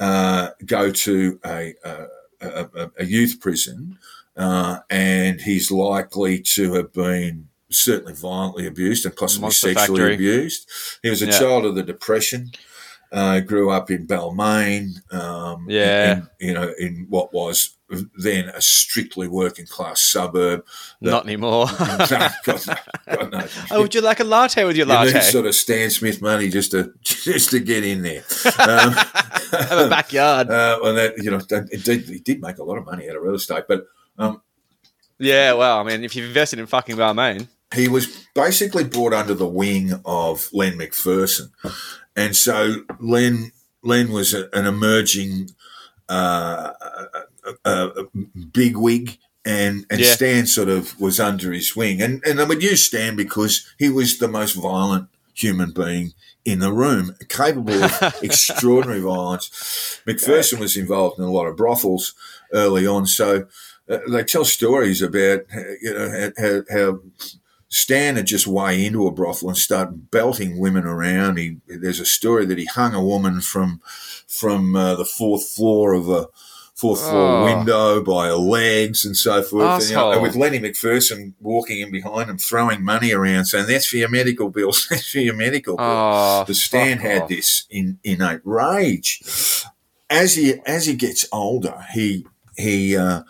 uh, go to a, a, a, a youth prison, uh, and he's likely to have been certainly violently abused and possibly Monster sexually Factory. abused. He was a Yeah. child of the Depression. Uh, grew up in Balmain, um, Yeah. in, you know, in what was then a strictly working class suburb. Not anymore. God, no, God, no. oh, would you like a latte with your You need latte? sort of Stan Smith money just to just to get in there. Um, Have a backyard. uh, well, that you know, it did, he did make a lot of money out of real estate, but um, yeah, well, I mean, if you've invested in fucking Balmain, he was basically brought under the wing of Len McPherson, and so Len Len was a, an emerging uh, uh, uh, bigwig. And, and Yeah. Stan sort of was under his wing. And, and I would use Stan because he was the most violent human being in the room, capable of extraordinary violence. McPherson was involved in a lot of brothels early on. So uh, they tell stories about, you know, how, how, Stan would just way into a brothel and start belting women around. He, there's a story that he hung a woman from from uh, the fourth floor of a fourth floor Oh. window by her legs and so forth. And, with Lenny McPherson walking in behind him, throwing money around, saying, "That's for your medical bills. That's for your medical bills." Oh, the Stan had off. this in, innate rage. As he as he gets older, he he uh,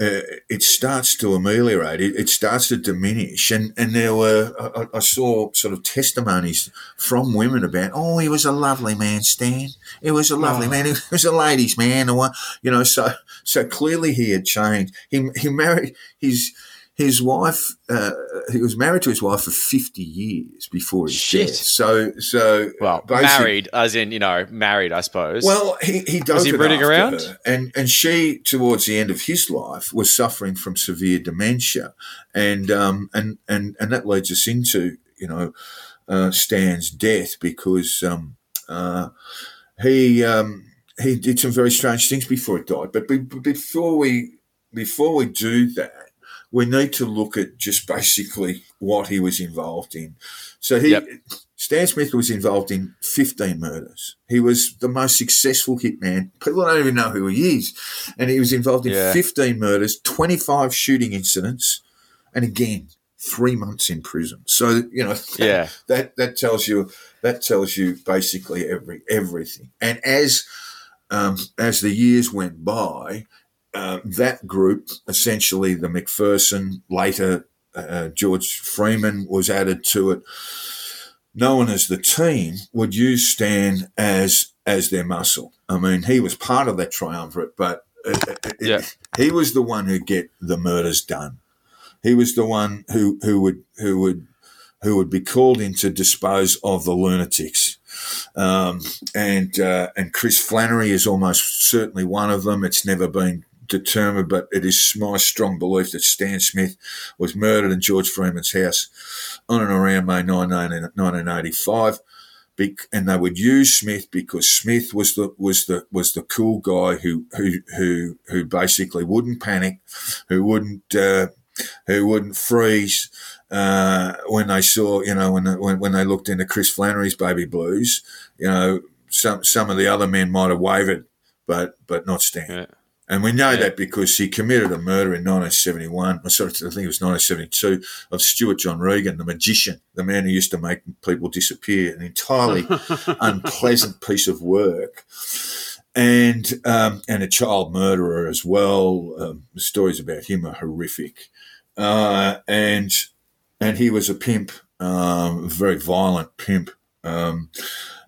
uh, it starts to ameliorate. It, it starts to diminish, and and there were I, I- saw sort of testimonies from women about, oh, he was a lovely man, Stan. He was a lovely Oh. man. He was a ladies' man, or you know. So so clearly he had changed. He he married his. His wife, uh, he was married to his wife for 50 years before his Shit. death. So, so Well, married, as in you know, married, I suppose. well, he, he does he brooding around? her. and and she towards the end of his life was suffering from severe dementia, and um and and and that leads us into you know uh, Stan's death because um uh he um he did some very strange things before he died, but be, before we before we do that. We need to look at just basically what he was involved in. So he, Yep. Stan Smith was involved in 15 murders. He was the most successful hitman. People don't even know who he is. And he was involved in Yeah. 15 murders, 25 shooting incidents, and again, three months in prison. So, you know, yeah, that, that tells you that tells you basically every everything. And as um, as the years went by, uh, that group, essentially the McPherson, later uh, George Freeman was added to it, known as the team, would use Stan as as their muscle. I mean, he was part of that triumvirate, but uh, uh, Yeah. he was the one who'd get the murders done. He was the one who who would who would who would be called in to dispose of the lunatics. Um, and uh, and Chris Flannery is almost certainly one of them. It's never been determined, but it is my strong belief that Stan Smith was murdered in George Freeman's house on and around May 9, 1985. And they would use Smith because Smith was the was the was the cool guy who who who who basically wouldn't panic, who wouldn't uh, who wouldn't freeze uh, when they saw you know when, when when they looked into Chris Flannery's Baby Blues. You know some some of the other men might have wavered, but but not Stan. Yeah. And we know Yeah. that because he committed a murder in 1971, sorry, I think it was 1972, of Stuart John Regan, the magician, the man who used to make people disappear, an entirely unpleasant piece of work. And um, and a child murderer as well. Um, the stories about him are horrific. Uh, and and he was a pimp, um, a very violent pimp, um,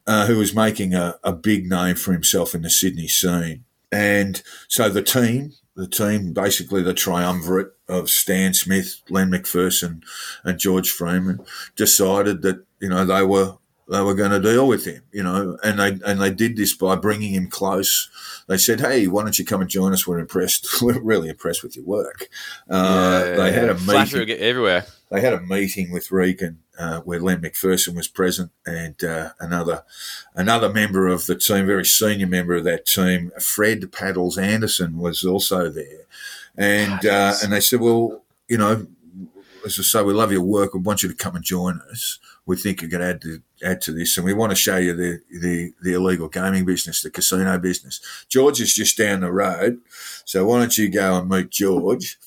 uh, who was making a, a big name for himself in the Sydney scene. And so the team, the team, basically the triumvirate of Stan Smith, Len McPherson, and George Freeman, decided that you know they were they were going to deal with him, you know, and they and they did this by bringing him close. They said, "Hey, why don't you come and join us? We're impressed. We're really impressed with your work." Uh, Yeah, they had a meeting get everywhere. they had a meeting with Regan uh, where Len McPherson was present and uh, another another member of the team, very senior member of that team, Fred Paddles Anderson, was also there, and uh, and they said, well, you know, as I say, we love your work. We want you to come and join us. We think you can add to add to this, and we want to show you the the, the illegal gaming business, the casino business. George is just down the road, so why don't you go and meet George?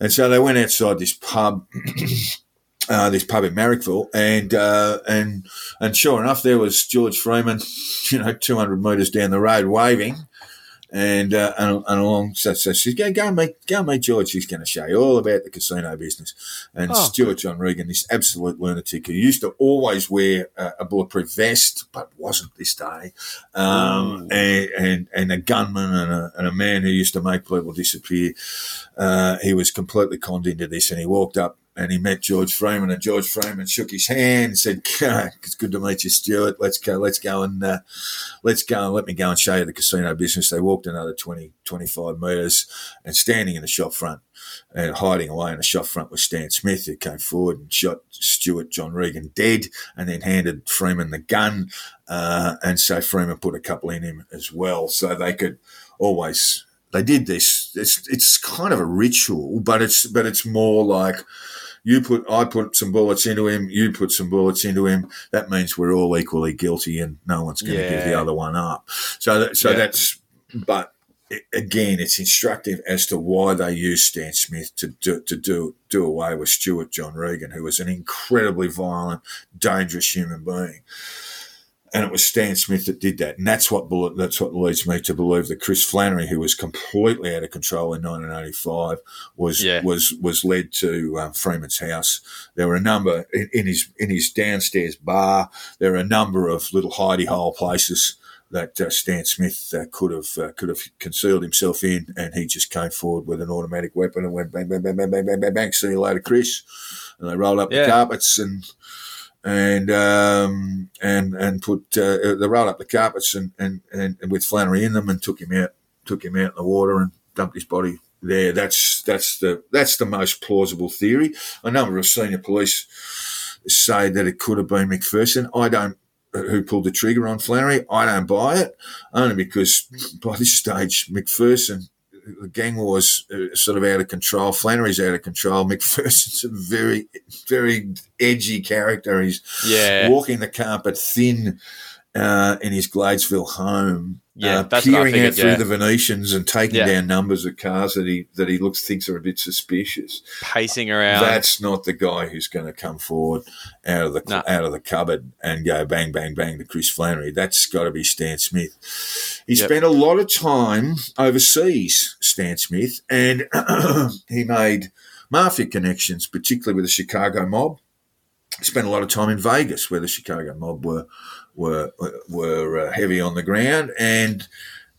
And so they went outside this pub, uh, this pub in Marrickville, and uh, and and sure enough, there was George Freeman, you know, two hundred metres down the road, waving. And, uh, and and along, so, so she's going go and meet go and meet George. She's going to show you all about the casino business. And Oh, Stuart John Regan, this absolute lunatic who used to always wear a, a bulletproof vest, but wasn't this day, um, Mm. and, and and a gunman and a, and a man who used to make people disappear. Uh, he was completely conned into this, and he walked up and he met George Freeman, and George Freeman shook his hand and said, "It's good to meet you, Stuart. Let's go. Let's go and uh, let's go and let me go and show you the casino business." They walked another 20, 25 metres, and standing in the shop front and hiding away in the shop front was Stan Smith, who came forward and shot Stuart John Regan dead, and then handed Freeman the gun. Uh, and so Freeman put a couple in him as well, so they could always. They did this. It's it's kind of a ritual, but it's but it's more like You put, I put some bullets into him. You put some bullets into him. That means we're all equally guilty, and no one's going to give the other one up. So, that, so Yeah. that's. But again, it's instructive as to why they used Stan Smith to do to do do away with Stuart John Regan, who was an incredibly violent, dangerous human being. And it was Stan Smith that did that. And that's what that's what leads me to believe that Chris Flannery, who was completely out of control in 1985, was yeah. was was led to um, Freeman's house. There were a number in, in, his in his downstairs bar. There were a number of little hidey hole places that uh, Stan Smith uh, could have uh, could have concealed himself in, and he just came forward with an automatic weapon and went bang, bang, bang, bang, bang, bang, bang. See you later, Chris. And they rolled up yeah. the carpets and and um, and and put uh, they rolled up the carpets and, and, and, with Flannery in them and took him out took him out in the water and dumped his body there. That's that's the that's the most plausible theory. A number of senior police say that it could have been McPherson. I don't who pulled the trigger on Flannery. I don't buy it, only because by this stage McPherson, the gang war's uh, sort of out of control. Flannery's out of control. McPherson's a very, very edgy character. He's Yeah. walking the carpet thin uh, in his Gladesville home. Yeah, uh, that's what I peering out figured, through yeah. the Venetians and taking Yeah. down numbers of cars that he that he looks thinks are a bit suspicious. Pacing around. That's not the guy who's going to come forward out of the No. out of the cupboard and go bang bang bang to Chris Flannery. That's got to be Stan Smith. He Yep. spent a lot of time overseas, Stan Smith, and he made mafia connections, particularly with the Chicago mob. Spent a lot of time in Vegas, where the Chicago mob were were were uh, heavy on the ground, and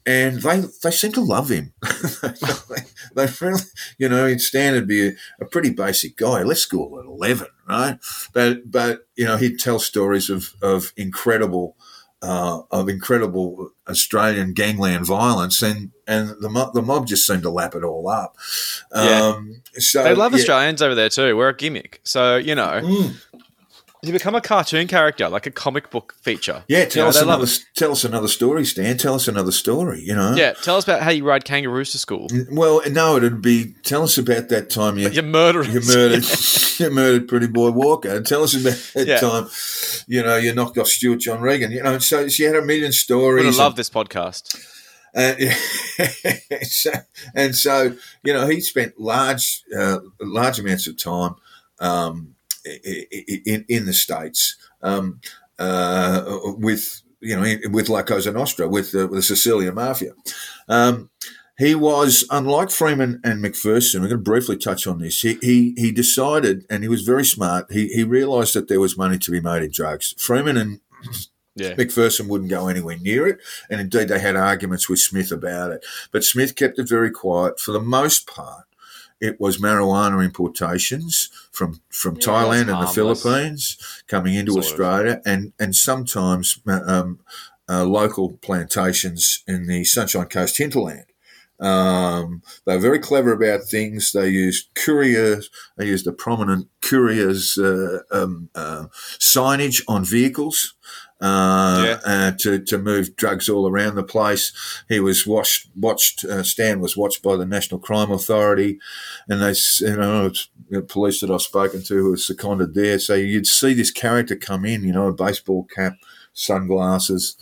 and they they seem to love him. they, they really, you know, he'd stand and be a, a pretty basic guy. Left school at eleven, right? But but you know, he'd tell stories of of incredible. Uh, of incredible Australian gangland violence, and and the mob, the mob just seemed to lap it all up. Yeah. Um, so they love yeah. Australians over there too. We're a gimmick. So, you know, Mm. You become a cartoon character, like a comic book feature. Yeah, You tell know, us another. Tell us another story, Stan. Tell us another story. You know. Yeah, tell us about how you ride kangaroos to school. Well, no, it'd be. Tell us about that time you You're murdering. you murdered you murdered Pretty Boy Walker. and Tell us about that Yeah. time. You know, you knocked off Stuart John Regan. You know, so she had a million stories. have loved this podcast. and, so, and so, you know, he spent large uh, large amounts of time um, i- i- in in the states um, uh, with you know with La Cosa Nostra with the, with the Sicilian mafia. Um, he was unlike Freeman and McPherson. We're going to briefly touch on this. He he, he decided, and he was very smart. He he realised that there was money to be made in drugs. Freeman and Yeah. McPherson wouldn't go anywhere near it, and indeed they had arguments with Smith about it. But Smith kept it very quiet. For the most part, it was marijuana importations from from Yeah, Thailand and the. Philippines coming into Sort of. Australia, and and sometimes um, uh, local plantations in the Sunshine Coast hinterland. Um, they were very clever about things. They used couriers. They used a prominent couriers uh, um, uh, signage on vehicles uh, Yeah. uh, to to move drugs all around the place. He was watched. Watched. Uh, Stan was watched by the National Crime Authority, and they, you know, the police that I've spoken to who were seconded there. So you'd see this character come in, you know, a baseball cap, sunglasses,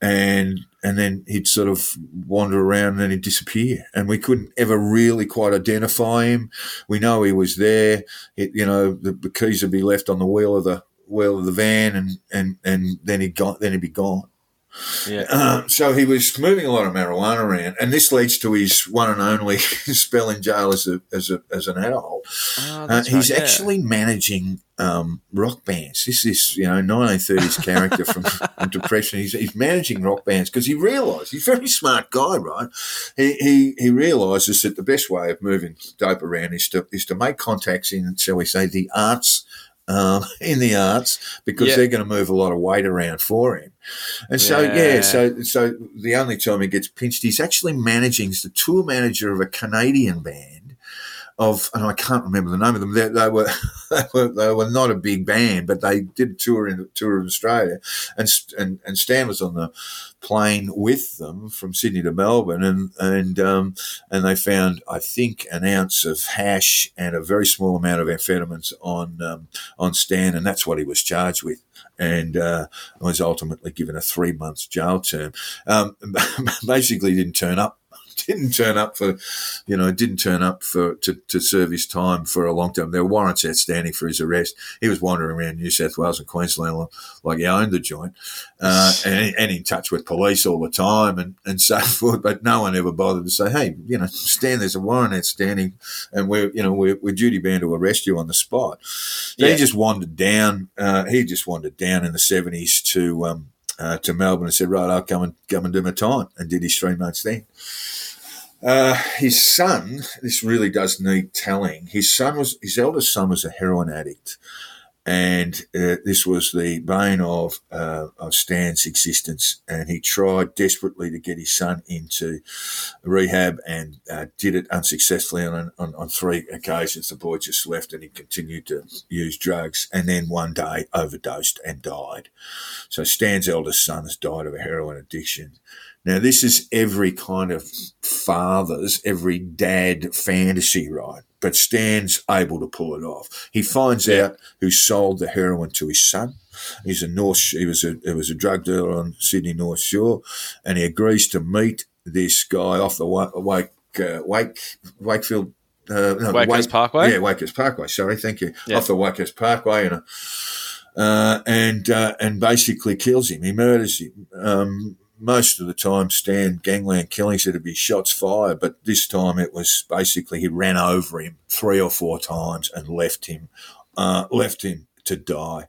and and then he'd sort of wander around and then he'd disappear. And we couldn't ever really quite identify him. We know he was there. It, you know, the, the keys would be left on the wheel of the wheel of the van, and and and then he got. Then he'd be gone. Yeah. Um, so he was moving a lot of marijuana around, and this leads to his one and only spell in jail as a as a as an adult. Oh, Uh, he's right, yeah. actually managing um, rock bands. This is you know 1930s character from, from Depression. He's, he's managing rock bands because he realised he's a very smart guy, right? He he he realises that the best way of moving dope around is to is to make contacts in, shall we say, the arts. Um, in the arts, because Yeah. they're going to move a lot of weight around for him, and so yeah, Yeah. so so the only time he gets pinched, he's actually managing. He's the tour manager of a Canadian band, of, and I can't remember the name of them. They, they, were, they were they were not a big band, but they did tour in tour of Australia, and and and Stan was on the plane with them from Sydney to Melbourne, and and um, and they found I think an ounce of hash and a very small amount of amphetamines on um, on Stan, and that's what he was charged with and uh, was ultimately given a three months jail term. Um, basically, didn't turn up didn't turn up for, you know, didn't turn up for to, to serve his time for a long time. There were warrants outstanding for his arrest. He was wandering around New South Wales and Queensland like he owned the joint, uh, and, and in touch with police all the time and, and so forth. But no one ever bothered to say, hey, you know, Stan, there's a warrant outstanding, and we're, you know, we're, we're duty bound to arrest you on the spot. Yeah. He just wandered down. Uh, he just wandered down in the seventies to. Um, uh, to Melbourne and said, "Right, I'll come and come and do my time," and did his three months then. Uh, his son, this really does need telling. His son was his eldest son was a heroin addict, and uh, this was the bane of uh, of Stan's existence. And he tried desperately to get his son into rehab, and uh, did it unsuccessfully on, on, on three occasions. The boy just left, and he continued to use drugs. And then one day overdosed and died. So Stan's eldest son has died of a heroin addiction. Now, this is every kind of father's, every dad fantasy, right? But Stan's able to pull it off. He finds out who sold the heroin to his son. He's a North. He was a he was a drug dealer on Sydney North Shore, and he agrees to meet this guy off the Wake uh, Wake Wakefield. Uh, no, Wakehurst Parkway. Yeah, Wakehurst Parkway. Sorry, thank you. Yeah. Off the Wakehurst Parkway, and uh, and uh, and basically kills him. He murders him. Um, most of the time Stan gangland killings it'd be shots fired, but this time it was basically he ran over him three or four times and left him uh, left him to die.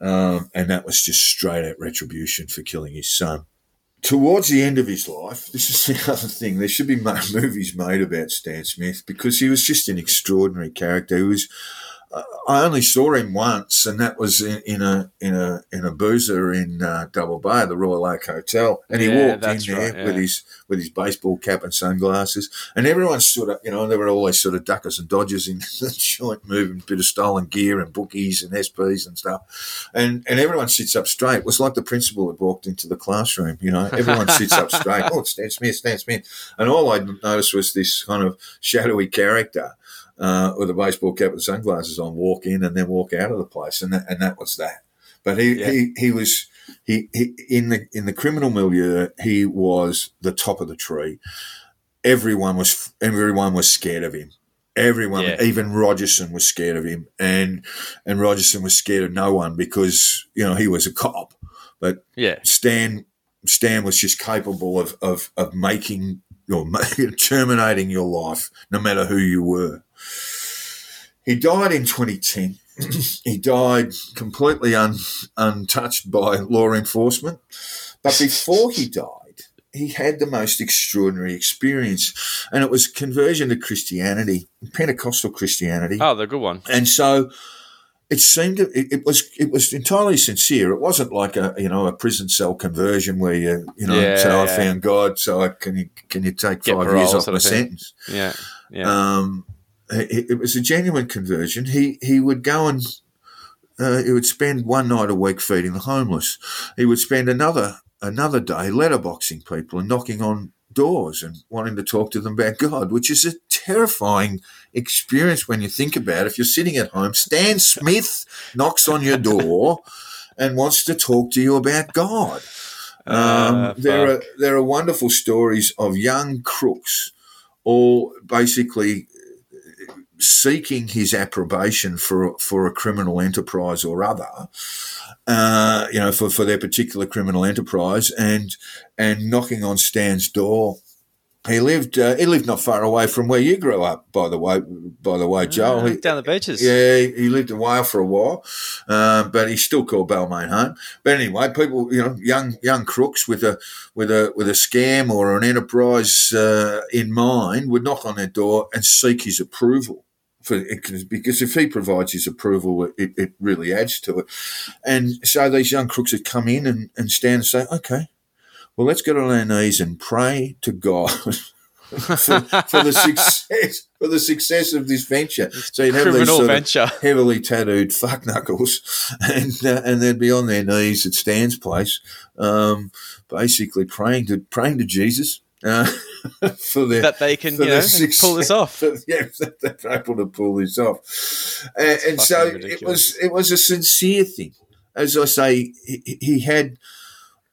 Um, and that was just straight out retribution for killing his son. Towards the end of his life, this is the other thing. There should be movies made about Stan Smith because he was just an extraordinary character. He was I only saw him once, and that was in, in a in a in a boozer in uh, Double Bay, the Royal Oak Hotel, and he yeah, walked in there right, yeah. with his with his baseball cap and sunglasses, and everyone stood up. You know, there were all always sort of duckers and dodgers in the joint, moving bit of stolen gear and bookies and SPs and stuff, and and everyone sits up straight. It was like the principal had walked into the classroom. You know, everyone sits up straight. Oh, it's Stan Smith, Stan Smith, and all I noticed was this kind of shadowy character uh, with a baseball cap and sunglasses on, walk in and then walk out of the place, and that, and that was that. But he, yeah. he, he was he, he in the in the criminal milieu he was the top of the tree. Everyone was everyone was scared of him. Everyone, yeah. even Rogerson, was scared of him, and and Rogerson was scared of no one because you know he was a cop. But yeah, Stan Stan was just capable of of, of making or terminating your life, no matter who you were. He died in 2010. He died completely un, untouched by law enforcement. But before he died, he had the most extraordinary experience, and it was conversion to Christianity, Pentecostal Christianity. Oh, the good one. And so it seemed to, it, it, was it was entirely sincere. It wasn't like a you know a prison cell conversion where you you know yeah, say I found God, so I, can you can you take Get five years off my sentence? Yeah, yeah. Um, it, it, was a genuine conversion. He he would go and uh, he would spend one night a week feeding the homeless. He would spend another another day letterboxing people and knocking on doors and wanting to talk to them about God, which is a terrifying experience when you think about it. If you're sitting at home, Stan Smith knocks on your door and wants to talk to you about God. Um, uh, there are there are wonderful stories of young crooks, all basically seeking his approbation for for a criminal enterprise or other, uh, you know, for, for their particular criminal enterprise, and and knocking on Stan's door. He lived uh, he lived not far away from where you grew up, by the way. By the way, Joel, uh, down the beaches. Yeah, he lived in Whale for a while, uh, but he still called Balmain home. But anyway, people, you know, young young crooks with a with a with a scam or an enterprise uh, in mind would knock on their door and seek his approval for because if he provides his approval, it, it really adds to it. And so these young crooks would come in and, and stand and say, okay, well, let's get on our knees and pray to God for, for the success for the success of this venture. So you'd have these Criminal sort venture. of heavily tattooed fuck knuckles, and uh, and they'd be on their knees at Stan's place, um, basically praying to praying to Jesus. Uh, for their that they can you know success- pull this off. for- yeah, that they're able to pull this off. And, and so fucking it was it was a sincere thing. As I say, he, he had,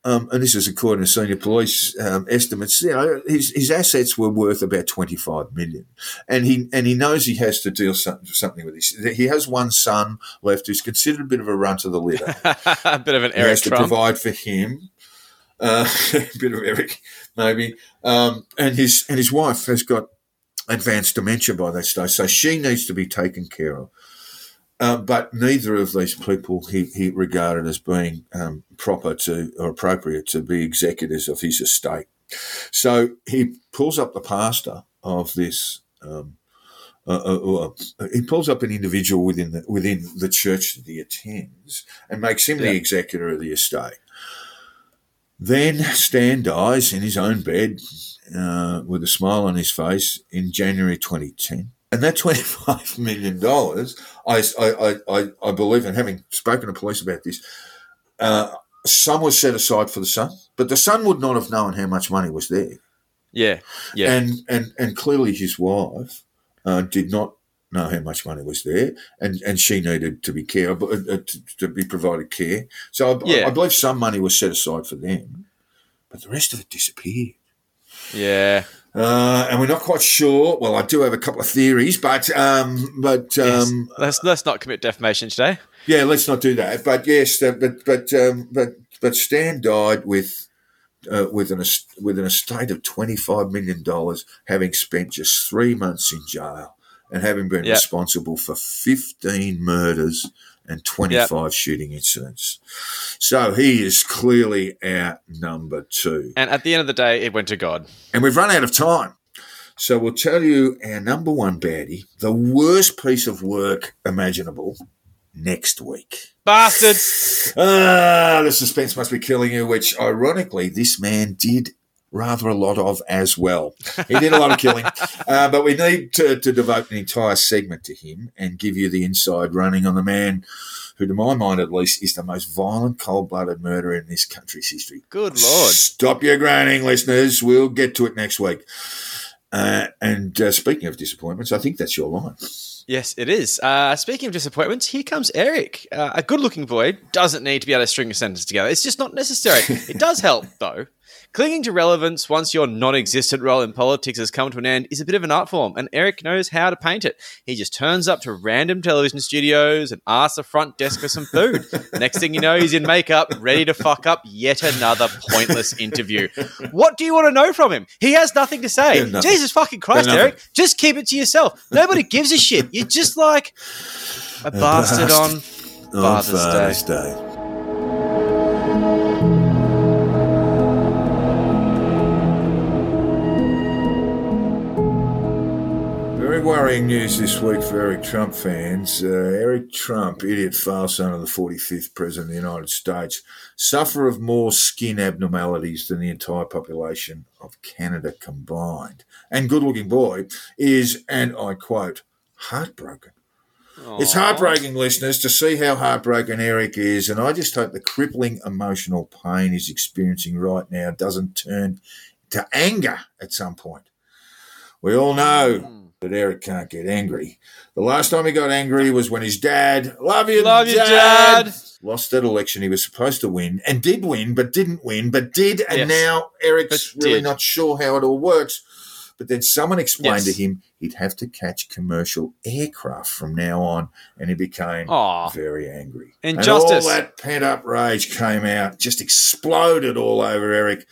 um, and this is according to senior police um, estimates. You know, his, his assets were worth about twenty five million, and he and he knows he has to deal some, something with this. He has one son left who's considered a bit of a runt of the litter a bit of an Eric he has to provide for him. Uh, a bit of Eric, maybe, um, and his and his wife has got advanced dementia by that stage, so she needs to be taken care of. Uh, but neither of these people he, he regarded as being um, proper to or appropriate to be executors of his estate. So he pulls up the pastor of this. Um, uh, uh, uh, he pulls up an individual within the within the church that he attends and makes him Yeah. the executor of the estate. Then Stan dies in his own bed uh, with a smile on his face in January 2010. And that $25 million, I, I, I, I believe, and having spoken to police about this, uh, some was set aside for the son, but the son would not have known how much money was there. Yeah, yeah. And, and, and clearly his wife uh, did not know how much money was there, and, and she needed to be care, uh, to, to be provided care. So I, Yeah. I believe some money was set aside for them, but the rest of it disappeared. yeah. Uh, and we're not quite sure. Well, I do have a couple of theories, but um, but Yes. um, Let's let's not commit defamation today. yeah, let's not do that. But yes, uh, but but um, but but Stan died with uh, with an with an estate of twenty five million dollars, having spent just three months in jail and having been Yep. responsible for fifteen murders and twenty five shooting incidents. So he is clearly our number two. And at the end of the day, it went to God. And we've run out of time. So we'll tell you our number one baddie, the worst piece of work imaginable, next week. Bastard. Ah, the suspense must be killing you, which ironically, this man did rather a lot of as well. He did a lot of killing, uh, but we need to, to devote an entire segment to him and give you the inside running on the man who, to my mind at least, is the most violent, cold blooded murderer in this country's history. Good lord. Stop your groaning, listeners. We'll get to it next week. Uh, and uh, speaking of disappointments, I think that's your line. Yes, it is. Uh, speaking of disappointments, here comes Eric. Uh, a good-looking boy doesn't need to be able to string a sentence together. It's just not necessary. it does help, though. Clinging to relevance once your non-existent role in politics has come to an end is a bit of an art form, and Eric knows how to paint it. He just turns up to random television studios and asks the front desk for some food. Next thing you know, he's in makeup, ready to fuck up yet another pointless interview. What do you want to know from him? He has nothing to say. Nothing. Jesus fucking Christ, Eric. Just keep it to yourself. Nobody gives a shit. You're just like a bastard on On Father's Father's Day. Very worrying news this week for Eric Trump fans. Uh, Eric Trump, idiot fail son of the 45th President of the United States, suffer of more skin abnormalities than the entire population of Canada combined. And good looking boy is, and I quote, heartbroken. It's heartbreaking, listeners, to see how heartbroken Eric is, and I just hope the crippling emotional pain he's experiencing right now doesn't turn to anger at some point. We all know that Eric can't get angry. The last time he got angry was when his dad, love you, Love you, dad, Dad. lost that election he was supposed to win and did win, but didn't win, but did, and Yes. now Eric's But really did. not sure how it all works. But then someone explained Yes. to him he'd have to catch commercial aircraft from now on, and he became Aw. very angry. Injustice. And all that pent up rage came out, just exploded all over Eric.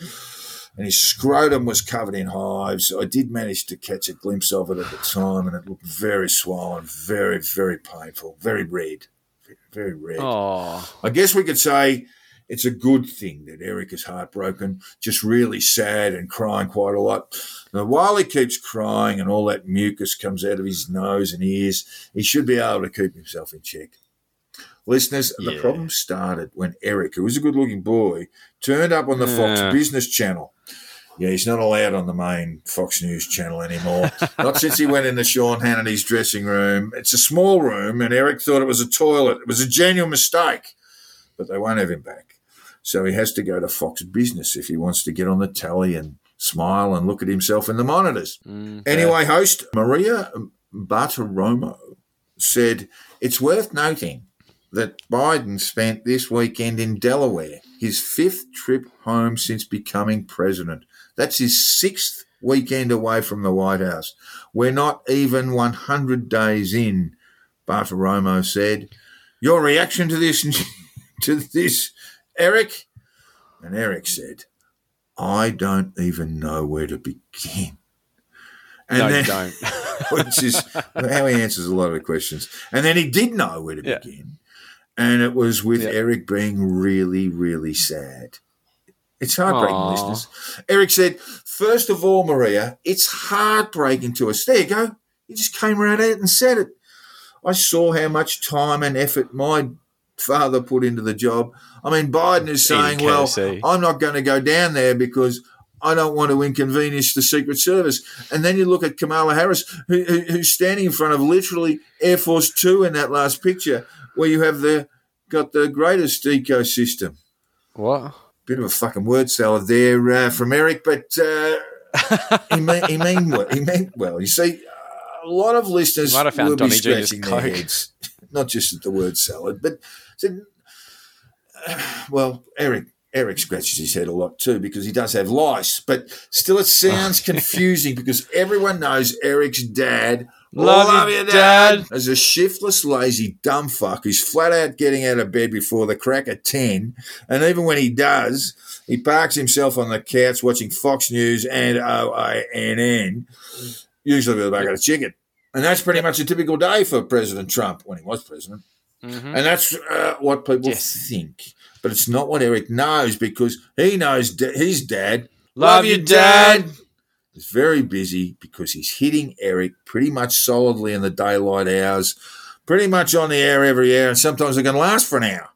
And his scrotum was covered in hives. I did manage to catch a glimpse of it at the time, and it looked very swollen, very, very painful, very red, very red. Oh, I guess we could say it's a good thing that Eric is heartbroken, just really sad and crying quite a lot. Now, while he keeps crying and all that mucus comes out of his nose and ears, he should be able to keep himself in check. Listeners, the problem started when Eric, who was a good looking boy, turned up on the Yeah. Fox Business Channel. Yeah, he's not allowed on the main Fox News channel anymore. not since he went into Sean Hannity's dressing room. It's a small room, and Eric thought it was a toilet. It was a genuine mistake, but they won't have him back. So he has to go to Fox Business if he wants to get on the tally and smile and look at himself in the monitors. Mm, Anyway, host Maria Bartiromo said it's worth noting that Biden spent this weekend in Delaware, his fifth trip home since becoming president. That's his sixth weekend away from the White House. We're not even 100 days in, Bartiromo said. Your reaction to this, to this, Eric? And Eric said, I don't even know where to begin. And no, you then, don't. which is how he answers a lot of the questions. And then he did know where to Yeah. begin. And it was with Yeah. Eric being really, really sad. It's heartbreaking, Aw. listeners. Eric said, First of all, Maria, it's heartbreaking to us. There you go. He just came right out and said it. I saw how much time and effort my father put into the job. I mean, Biden is saying, well, I'm not going to go down there because I don't want to inconvenience the Secret Service. And then you look at Kamala Harris, who, who, who's standing in front of literally Air Force Two in that last picture, where you have the got the greatest ecosystem. what? Bit of a fucking word salad there uh, from Eric, but uh, he mean he mean well. He meant well. You see, a lot of listeners might have found will be Donny scratching their Coke. heads, not just at the word salad, but said, well, Eric. Eric scratches his head a lot too because he does have lice, but still it sounds confusing because everyone knows Eric's dad. Love you, Dad. As a shiftless, lazy, dumb fuck who's flat out getting out of bed before the crack of 10. And even when he does, he parks himself on the couch watching Fox News and OANN, usually with a bucket of chicken. And that's pretty much a typical day for President Trump when he was president. Mhm. And that's uh, what people Yes. think. But it's not what Eric knows because he knows da- his dad. Love you, Dad. Is very busy because he's hitting Eric pretty much solidly in the daylight hours, pretty much on the air every hour, and sometimes they can last for an hour.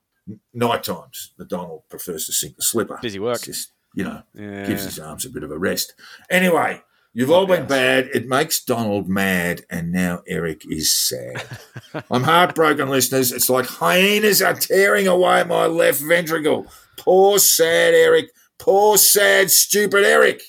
Night times, the Donald prefers to sink the slipper. Busy work. It's just, you know, Yeah. gives his arms a bit of a rest. Anyway, you've all been bad. It makes Donald mad, and now Eric is sad. I'm heartbroken, listeners. It's like hyenas are tearing away my left ventricle. Poor, sad Eric. Poor, sad, stupid Eric.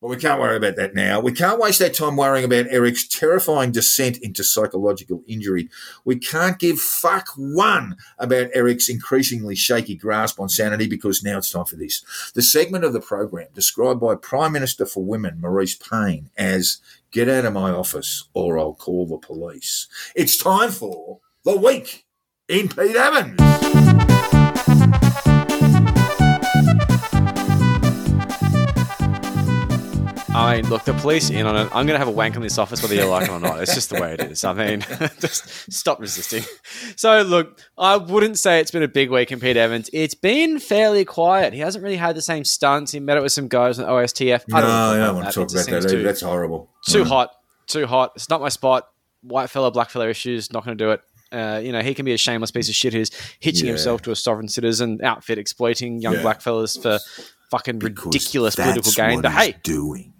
But we can't worry about that now. We can't waste our time worrying about Eric's terrifying descent into psychological injury. We can't give fuck one about Eric's increasingly shaky grasp on sanity because now it's time for this. The segment of the program described by Prime Minister for Women, Marise Payne, as Get out of my office or I'll call the police. It's time for The Week in Pete Evans. I mean, look, the police in on it. I'm going to have a wank on this office whether you like it or not. It's just the way it is. I mean, just stop resisting. So, look, I wouldn't say it's been a big week in Pete Evans. It's been fairly quiet. He hasn't really had the same stunts. He met up with some guys on OSTF. No, I don't, I don't want to talk about that. too- That's horrible. too Mm. hot, too hot. It's not my spot. White fella, black fella issues, not going to do it. Uh, you know, he can be a shameless piece of shit who's hitching Yeah. himself to a sovereign citizen outfit, exploiting young Yeah. black fellas for fucking Because ridiculous political gain. what But hey, doing.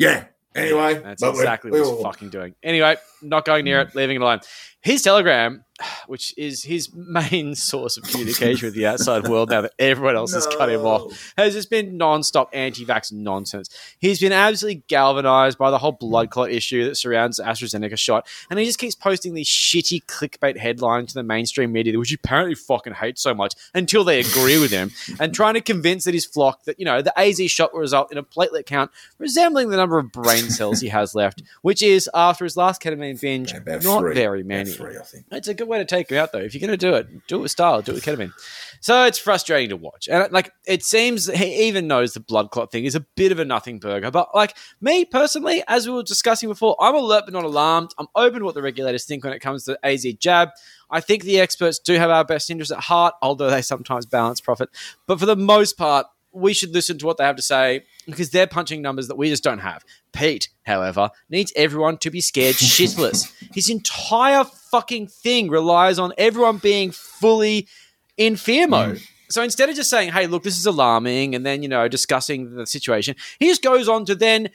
Yeah. Anyway, that's exactly what he's fucking doing. Anyway, not going near it, mm. leaving it alone. His telegram, which is his main source of communication with the outside world now that everyone else has cut him off, has just been non-stop anti-vax nonsense. He's been absolutely galvanized by the whole blood clot issue that surrounds the AstraZeneca shot, and he just keeps posting these shitty clickbait headlines to the mainstream media, which he apparently fucking hates so much, until they agree with him, and trying to convince that his flock that you know the AZ shot will result in a platelet count resembling the number of brain cells he has left, which is after his last ketamine binge, About not three. very About many. Three, I think. It's a good way to take him out, though. If you're going to do it, do it with style, do it with ketamine. So it's frustrating to watch, and like it seems he even knows the blood clot thing is a bit of a nothing burger. But like me personally, as we were discussing before, I'm alert but not alarmed. I'm open to what the regulators think when it comes to AZ jab. I think the experts do have our best interests at heart, although they sometimes balance profit. But for the most part, we should listen to what they have to say because they're punching numbers that we just don't have. Pete, however, needs everyone to be scared shitless. His entire fucking thing relies on everyone being fully in fear mm. mode. So instead of just saying, "Hey, look, this is alarming," and then you know discussing the situation, he just goes on to then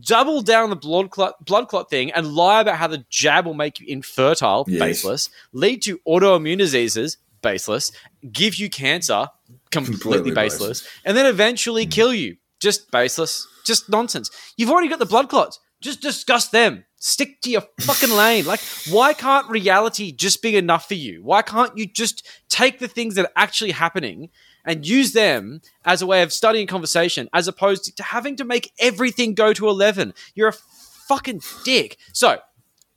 double down the blood clot, blood clot thing and lie about how the jab will make you infertile, Yes. baseless, lead to autoimmune diseases, baseless, give you cancer, completely, Completely baseless, and then eventually kill you, just baseless, just nonsense. You've already got the blood clots. Just discuss them. Stick to your fucking lane. Like, why can't reality just be enough for you? Why can't you just take the things that are actually happening and use them as a way of studying conversation as opposed to having to make everything go to 11? You're a fucking dick. So,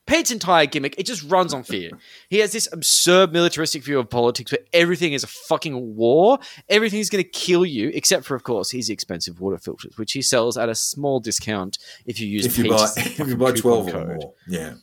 Pete's entire gimmick, it just runs on fear. He has this absurd militaristic view of politics where everything is a fucking war. Everything's going to kill you, except for, of course, his expensive water filters, which he sells at a small discount if you use If you Pete's buy if you buy coupon twelve or code. more, yeah.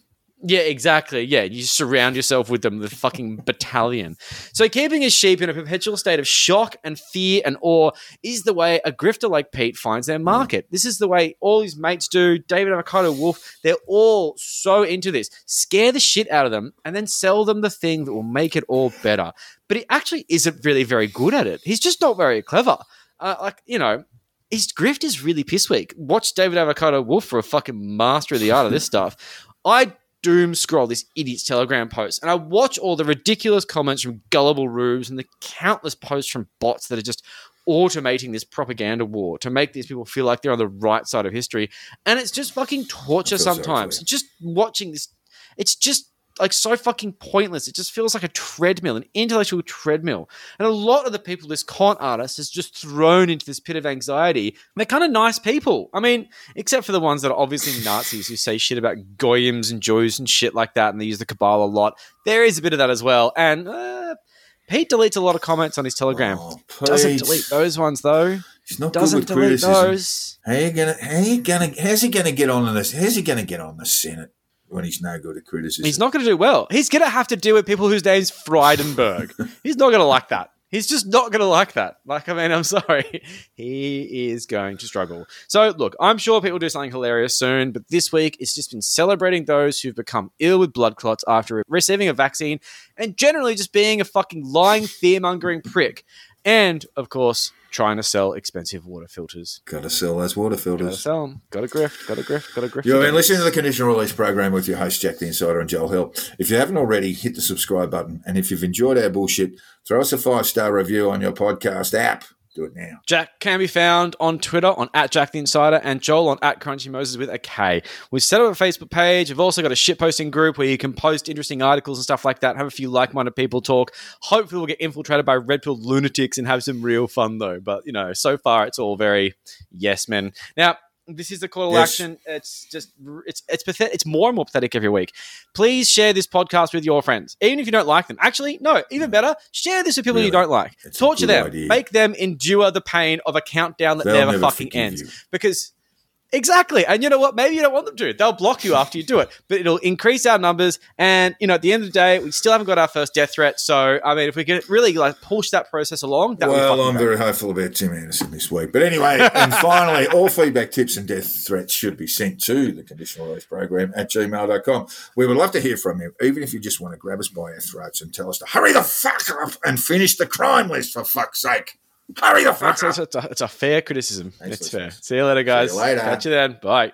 Yeah, exactly. Yeah, you surround yourself with them, the fucking battalion. So keeping his sheep in a perpetual state of shock and fear and awe is the way a grifter like Pete finds their market. This is the way all his mates do. David Avocado Wolfe, they're all so into this. Scare the shit out of them and then sell them the thing that will make it all better. But he actually isn't really very good at it. He's just not very clever. Uh, like, you know, his grift is really piss weak. Watch David Avocado Wolfe for a fucking master of the art of this stuff. I doom scroll this idiot's Telegram post and I watch all the ridiculous comments from gullible rubes and the countless posts from bots that are just automating this propaganda war to make these people feel like they're on the right side of history. And it's just fucking torture I feel sorry sometimes. Just watching this, it's just like so fucking pointless. It just feels like a treadmill, an intellectual treadmill. And a lot of the people this con artist has just thrown into this pit of anxiety. They're kind of nice people. I mean, except for the ones that are obviously Nazis who say shit about goyims and Jews and shit like that, and they use the cabal a lot. There is a bit of that as well. And uh, Pete deletes a lot of comments on his Telegram. Oh, Doesn't delete those ones though. He's not Doesn't good with delete criticism. those. How you gonna? How you gonna? How's he gonna get on in this? How's he gonna get on the Senate when he's no good at criticism? He's not going to do well. He's going to have to deal with people whose name's Frydenberg. He's not going to like that. He's just not going to like that. Like, I mean, I'm sorry. He is going to struggle. So, look, I'm sure people do something hilarious soon, but this week it's just been celebrating those who've become ill with blood clots after receiving a vaccine and generally just being a fucking lying, fear mongering prick. And, of course, trying to sell expensive water filters. Gotta sell those water filters. sell them. Got to grift. Got to grift. Got to grift. You've been listening to the conditional release program with your host Jack the Insider and Joel Hill. If you haven't already, hit the subscribe button, and if you've enjoyed our bullshit, throw us a five star review on your podcast app. Do it now. Jack can be found on Twitter on at Jack the Insider and Joel on at Crunchy Moses with a K. We've set up a Facebook page. We've also got a shitposting group where you can post interesting articles and stuff like that. Have a few like-minded people talk. Hopefully, we'll get infiltrated by red pill lunatics and have some real fun though. But you know, so far it's all very yes men. Now. This is the call to Yes. action. It's just it's it's pathetic. It's more and more pathetic every week. Please share this podcast with your friends, even if you don't like them. Actually, no, even hmm. better, share this with people you don't like. It's Torture them. idea. Make them endure the pain of a countdown that They'll never, never fucking ends. you. Because exactly, and you know what? Maybe you don't want them to. They'll block you after you do it, but it'll increase our numbers. And you know, at the end of the day, we still haven't got our first death threat. So, I mean, if we can really like push that process along, that would Well, I'm great. very hopeful about Tim Anderson this week. But anyway, and finally, all feedback, tips, and death threats should be sent to the conditional release program at gmail.com. We would love to hear from you, even if you just want to grab us by our throats and tell us to hurry the fuck up and finish the crime list for fuck's sake. Hurry the fuck It's, up. it's, a, it's a fair criticism. Thanks, it's fair. See you later, guys. later. Catch you then. Bye.